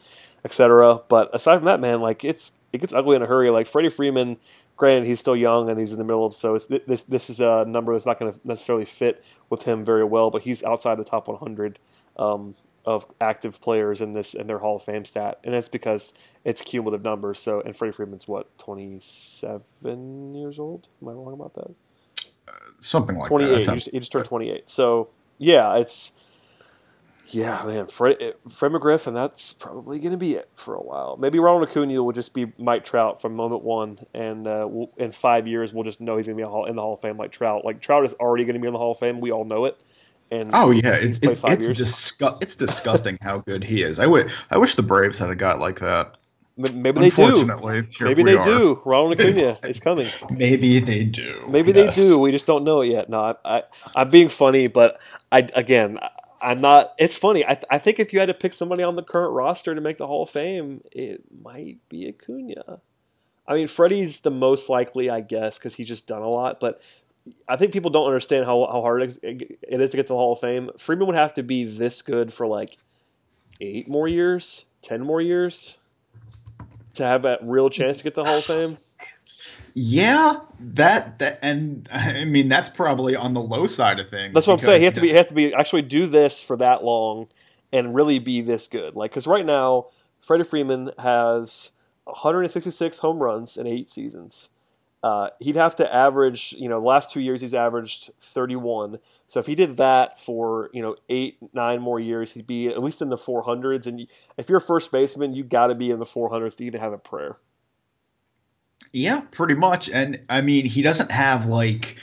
etc. But aside from that, man, like it's it gets ugly in a hurry. Like Freddie Freeman, granted he's still young and he's in the middle of so it's this this is a number that's not going to necessarily fit with him very well. But he's outside the top 100 um, of active players in this in their Hall of Fame stat, and that's because it's cumulative numbers. So and Freddie Freeman's what 27 years old. Am I wrong about that? Something like 28. that. That He just, he just turned 28. So, yeah, it's. Yeah, man. Fred, Fred McGriff, and that's probably going to be it for a while. Maybe Ronald Acuna will just be Mike Trout from moment one, and uh, we'll, in five years, we'll just know he's going to be a hall, in the Hall of Fame like Trout. Like, Trout is already going to be in the Hall of Fame. We all know it. And Oh yeah, it, it, it's disgu- it's disgusting how good he is. I wish I wish the Braves had a guy like that. M- maybe they do. Here Maybe we they are. do. Ronald Acuna is coming. Maybe they do. Maybe Yes. they do. We just don't know it yet. No, I, I, I'm being funny, but I again, I- I'm not. It's funny. I, I think if you had to pick somebody on the current roster to make the Hall of Fame, it might be Acuna. I mean, Freddie's the most likely, I guess, because he's just done a lot. But I think people don't understand how, how hard it it is to get to the Hall of Fame. Freeman would have to be this good for like eight more years, ten more years to have that real chance to get the Hall of Fame. Yeah, that that and I mean that's probably on the low side of things. That's what I'm saying. He has to be he has to be actually do this for that long and really be this good. Like because right now, Freddie Freeman has 166 home runs in eight seasons. Uh, he'd have to average, you know, last two years he's averaged 31. So if he did that for you know eight, nine more years, he'd be at least in the 400s. And if you're a first baseman, you got to be in the 400s to even have a prayer. Yeah, pretty much. And I mean, he doesn't have like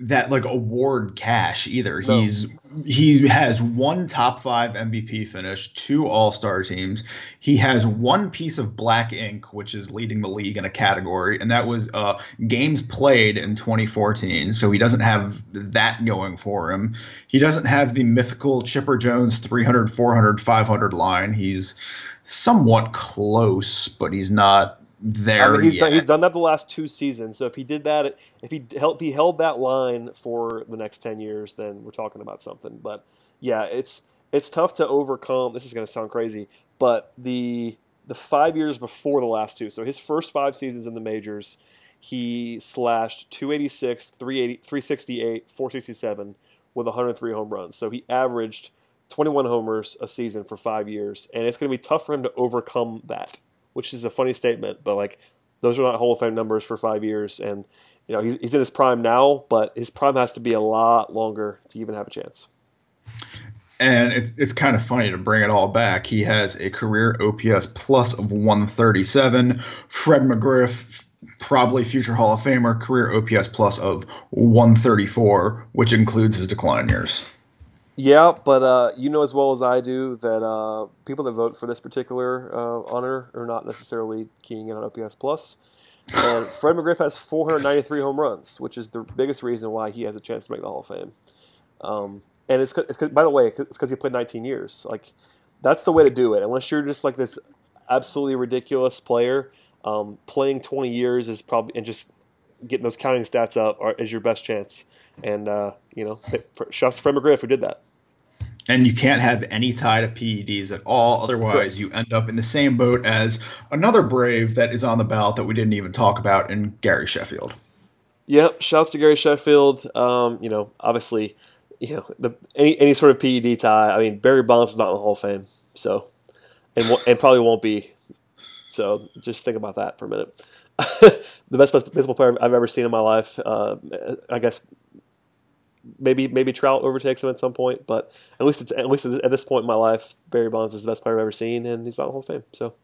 that like award cash either. No. He's he has one top 5 MVP finish, two All-Star teams. He has one piece of black ink which is leading the league in a category and that was uh games played in 2014. So he doesn't have that going for him. He doesn't have the mythical Chipper Jones 300 400 500 line. He's somewhat close, but he's not there I mean, he's done, he's done that the last two seasons. So if he did that, if he held, he held that line for the next ten years, then we're talking about something. But yeah, it's it's tough to overcome. This is going to sound crazy, but the the five years before the last two. So his first five seasons in the majors, he slashed 286, 380, 368, 467 with 103 home runs. So he averaged 21 homers a season for five years, and it's going to be tough for him to overcome that which is a funny statement, but like those are not Hall of Fame numbers for five years. And you know he's, he's in his prime now, but his prime has to be a lot longer to even have a chance. And it's it's kind of funny to bring it all back. He has a career OPS plus of 137. Fred McGriff, probably future Hall of Famer, career OPS plus of 134, which includes his decline years. Yeah, but uh, you know as well as I do that uh, people that vote for this particular uh, honor are not necessarily keying in on OPS plus. And Fred McGriff has 493 home runs, which is the biggest reason why he has a chance to make the Hall of Fame. Um, and it's, it's by the way, it's because he played 19 years. Like that's the way to do it. Unless you're just like this absolutely ridiculous player, um, playing 20 years is probably and just getting those counting stats up are, is your best chance. And uh, you know, shouts to Fred McGriff who did that. And you can't have any tie to PEDs at all. Otherwise, you end up in the same boat as another Brave that is on the ballot that we didn't even talk about in Gary Sheffield. Yep. Shouts to Gary Sheffield. Um, you know, obviously, you know, the, any any sort of PED tie. I mean, Barry Bonds is not in the Hall of Fame, so and and probably won't be. So just think about that for a minute. the best baseball player I've ever seen in my life. Uh, I guess maybe maybe Trout overtakes him at some point, but at least it's, at least at this point in my life, Barry Bonds is the best player I've ever seen, and he's not a Hall of Fame. So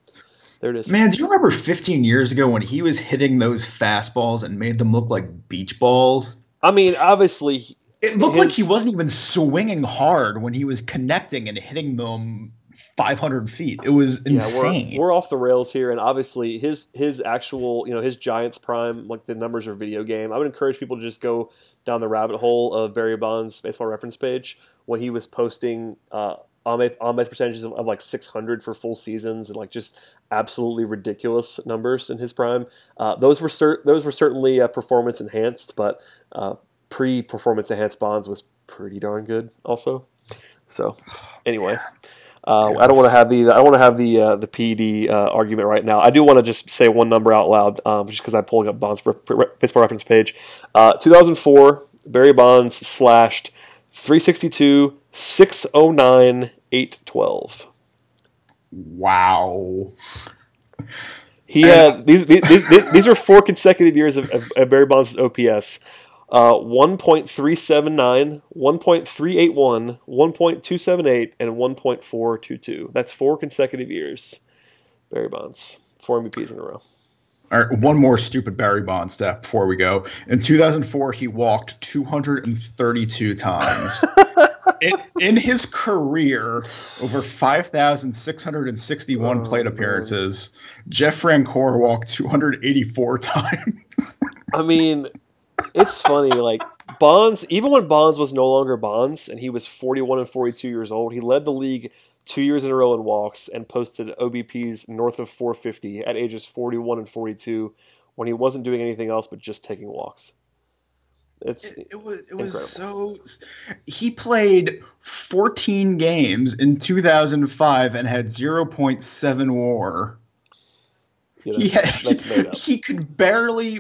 there it is. Man, do you remember 15 years ago when he was hitting those fastballs and made them look like beach balls? I mean, obviously, it looked his, like he wasn't even swinging hard when he was connecting and hitting them 500 feet. It was insane. Yeah, we're, we're, off the rails here, and obviously his his actual you know his Giants prime like the numbers are video game. I would encourage people to just go down the rabbit hole of Barry Bonds' baseball reference page when he was posting uh, on base, percentages of, of, like 600 for full seasons and like just absolutely ridiculous numbers in his prime. Uh, those were cer- those were certainly uh, performance enhanced, but uh, pre performance enhanced Bonds was pretty darn good also. So anyway. Uh, I don't want to have the I don't want to have the uh, the PD uh, argument right now. I do want to just say one number out loud, um, just because I'm pulling up Bonds baseball reference page. Uh, 2004, Barry Bonds slashed 362, 609, 812. Wow. He had these these, these, these are four consecutive years of, of, of Barry Bonds' OPS uh, 1.379, 1.381, 1.278, and 1.422. That's four consecutive years. Barry Bonds, four MVPs in a row. All right, one more stupid Barry Bonds stat before we go. In 2004, he walked 232 times. in, in, his career, over 5,661 oh, plate appearances, man. Jeff Francoeur walked 284 times. I mean, it's funny, like Bonds, even when Bonds was no longer Bonds and he was 41 and 42 years old, he led the league two years in a row in walks and posted OBPs north of 450 at ages 41 and 42 when he wasn't doing anything else but just taking walks. It's it, it was it was so he played 14 games in 2005 and had 0.7 WAR. Yeah, he, had, he could barely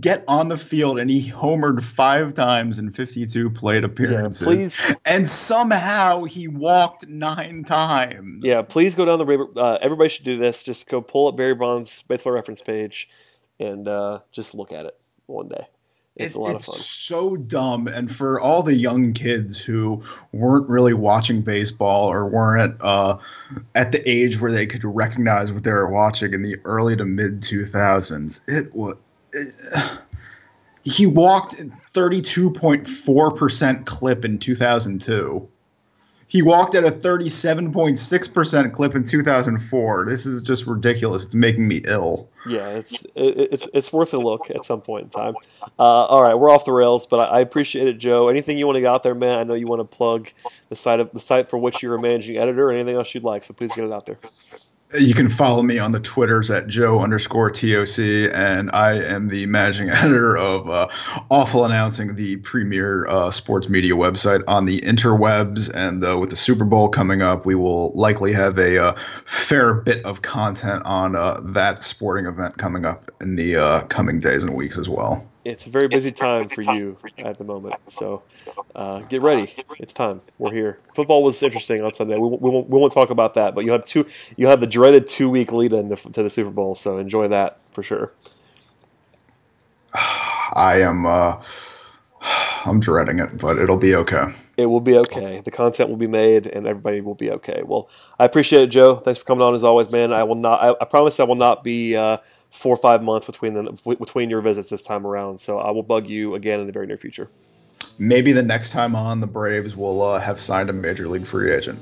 get on the field and he homered five times in 52 plate appearances. Yeah, please. And somehow he walked nine times. Yeah, please go down the uh, everybody should do this. Just go pull up Barry Bonds' baseball reference page and uh, just look at it one day. It's it, a lot it's of fun. so dumb. And for all the young kids who weren't really watching baseball or weren't uh, at the age where they could recognize what they were watching in the early to mid 2000s, it was he walked 32.4% clip in 2002. He walked at a 37.6% clip in 2004. This is just ridiculous. It's making me ill. Yeah, it's it's it's worth a look at some point in time. Uh, all right, we're off the rails, but I, I, appreciate it, Joe. Anything you want to get out there, man? I know you want to plug the site of the site for which you're a managing editor, or anything else you'd like. So please get it out there. You can follow me on the Twitters at Joe underscore TOC, and I am the managing editor of uh, Awful Announcing, the premier uh, sports media website on the interwebs. And uh, with the Super Bowl coming up, we will likely have a uh, fair bit of content on uh, that sporting event coming up in the uh, coming days and weeks as well it's a very busy time for you at the moment. So uh, get ready. It's time. We're here. Football was interesting on Sunday. We, we, won't, we won't talk about that, but you have two. You have the dreaded two week lead in to, to the Super Bowl. So enjoy that for sure. I am. Uh, I'm dreading it, but it'll be okay. It will be okay. The content will be made, and everybody will be okay. Well, I appreciate it, Joe. Thanks for coming on as always, man. I will not. I, I promise I will not be. Uh, four or five months between the between your visits this time around. So I will bug you again in the very near future. Maybe the next time on, the Braves will uh, have signed a major league free agent.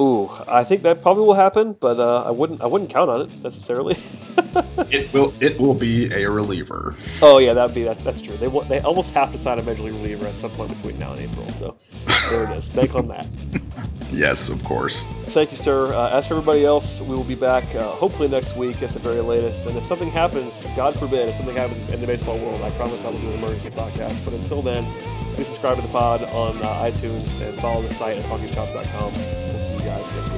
Ooh, I think that probably will happen, but uh, I wouldn't I wouldn't count on it necessarily. it will it will be a reliever. Oh yeah, that'd be that's that's true. They they almost have to sign a major league reliever at some point between now and April. So there it is. Bank on that. yes, of course. Thank you, sir. Uh, as for everybody else, we will be back uh, hopefully next week at the very latest. And if something happens, God forbid, if something happens in the baseball world, I promise I will do an emergency podcast. But until then, Please subscribe to the pod on uh, iTunes and follow the site at talkingchop.com. We'll see you guys next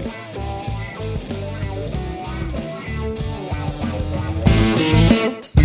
week.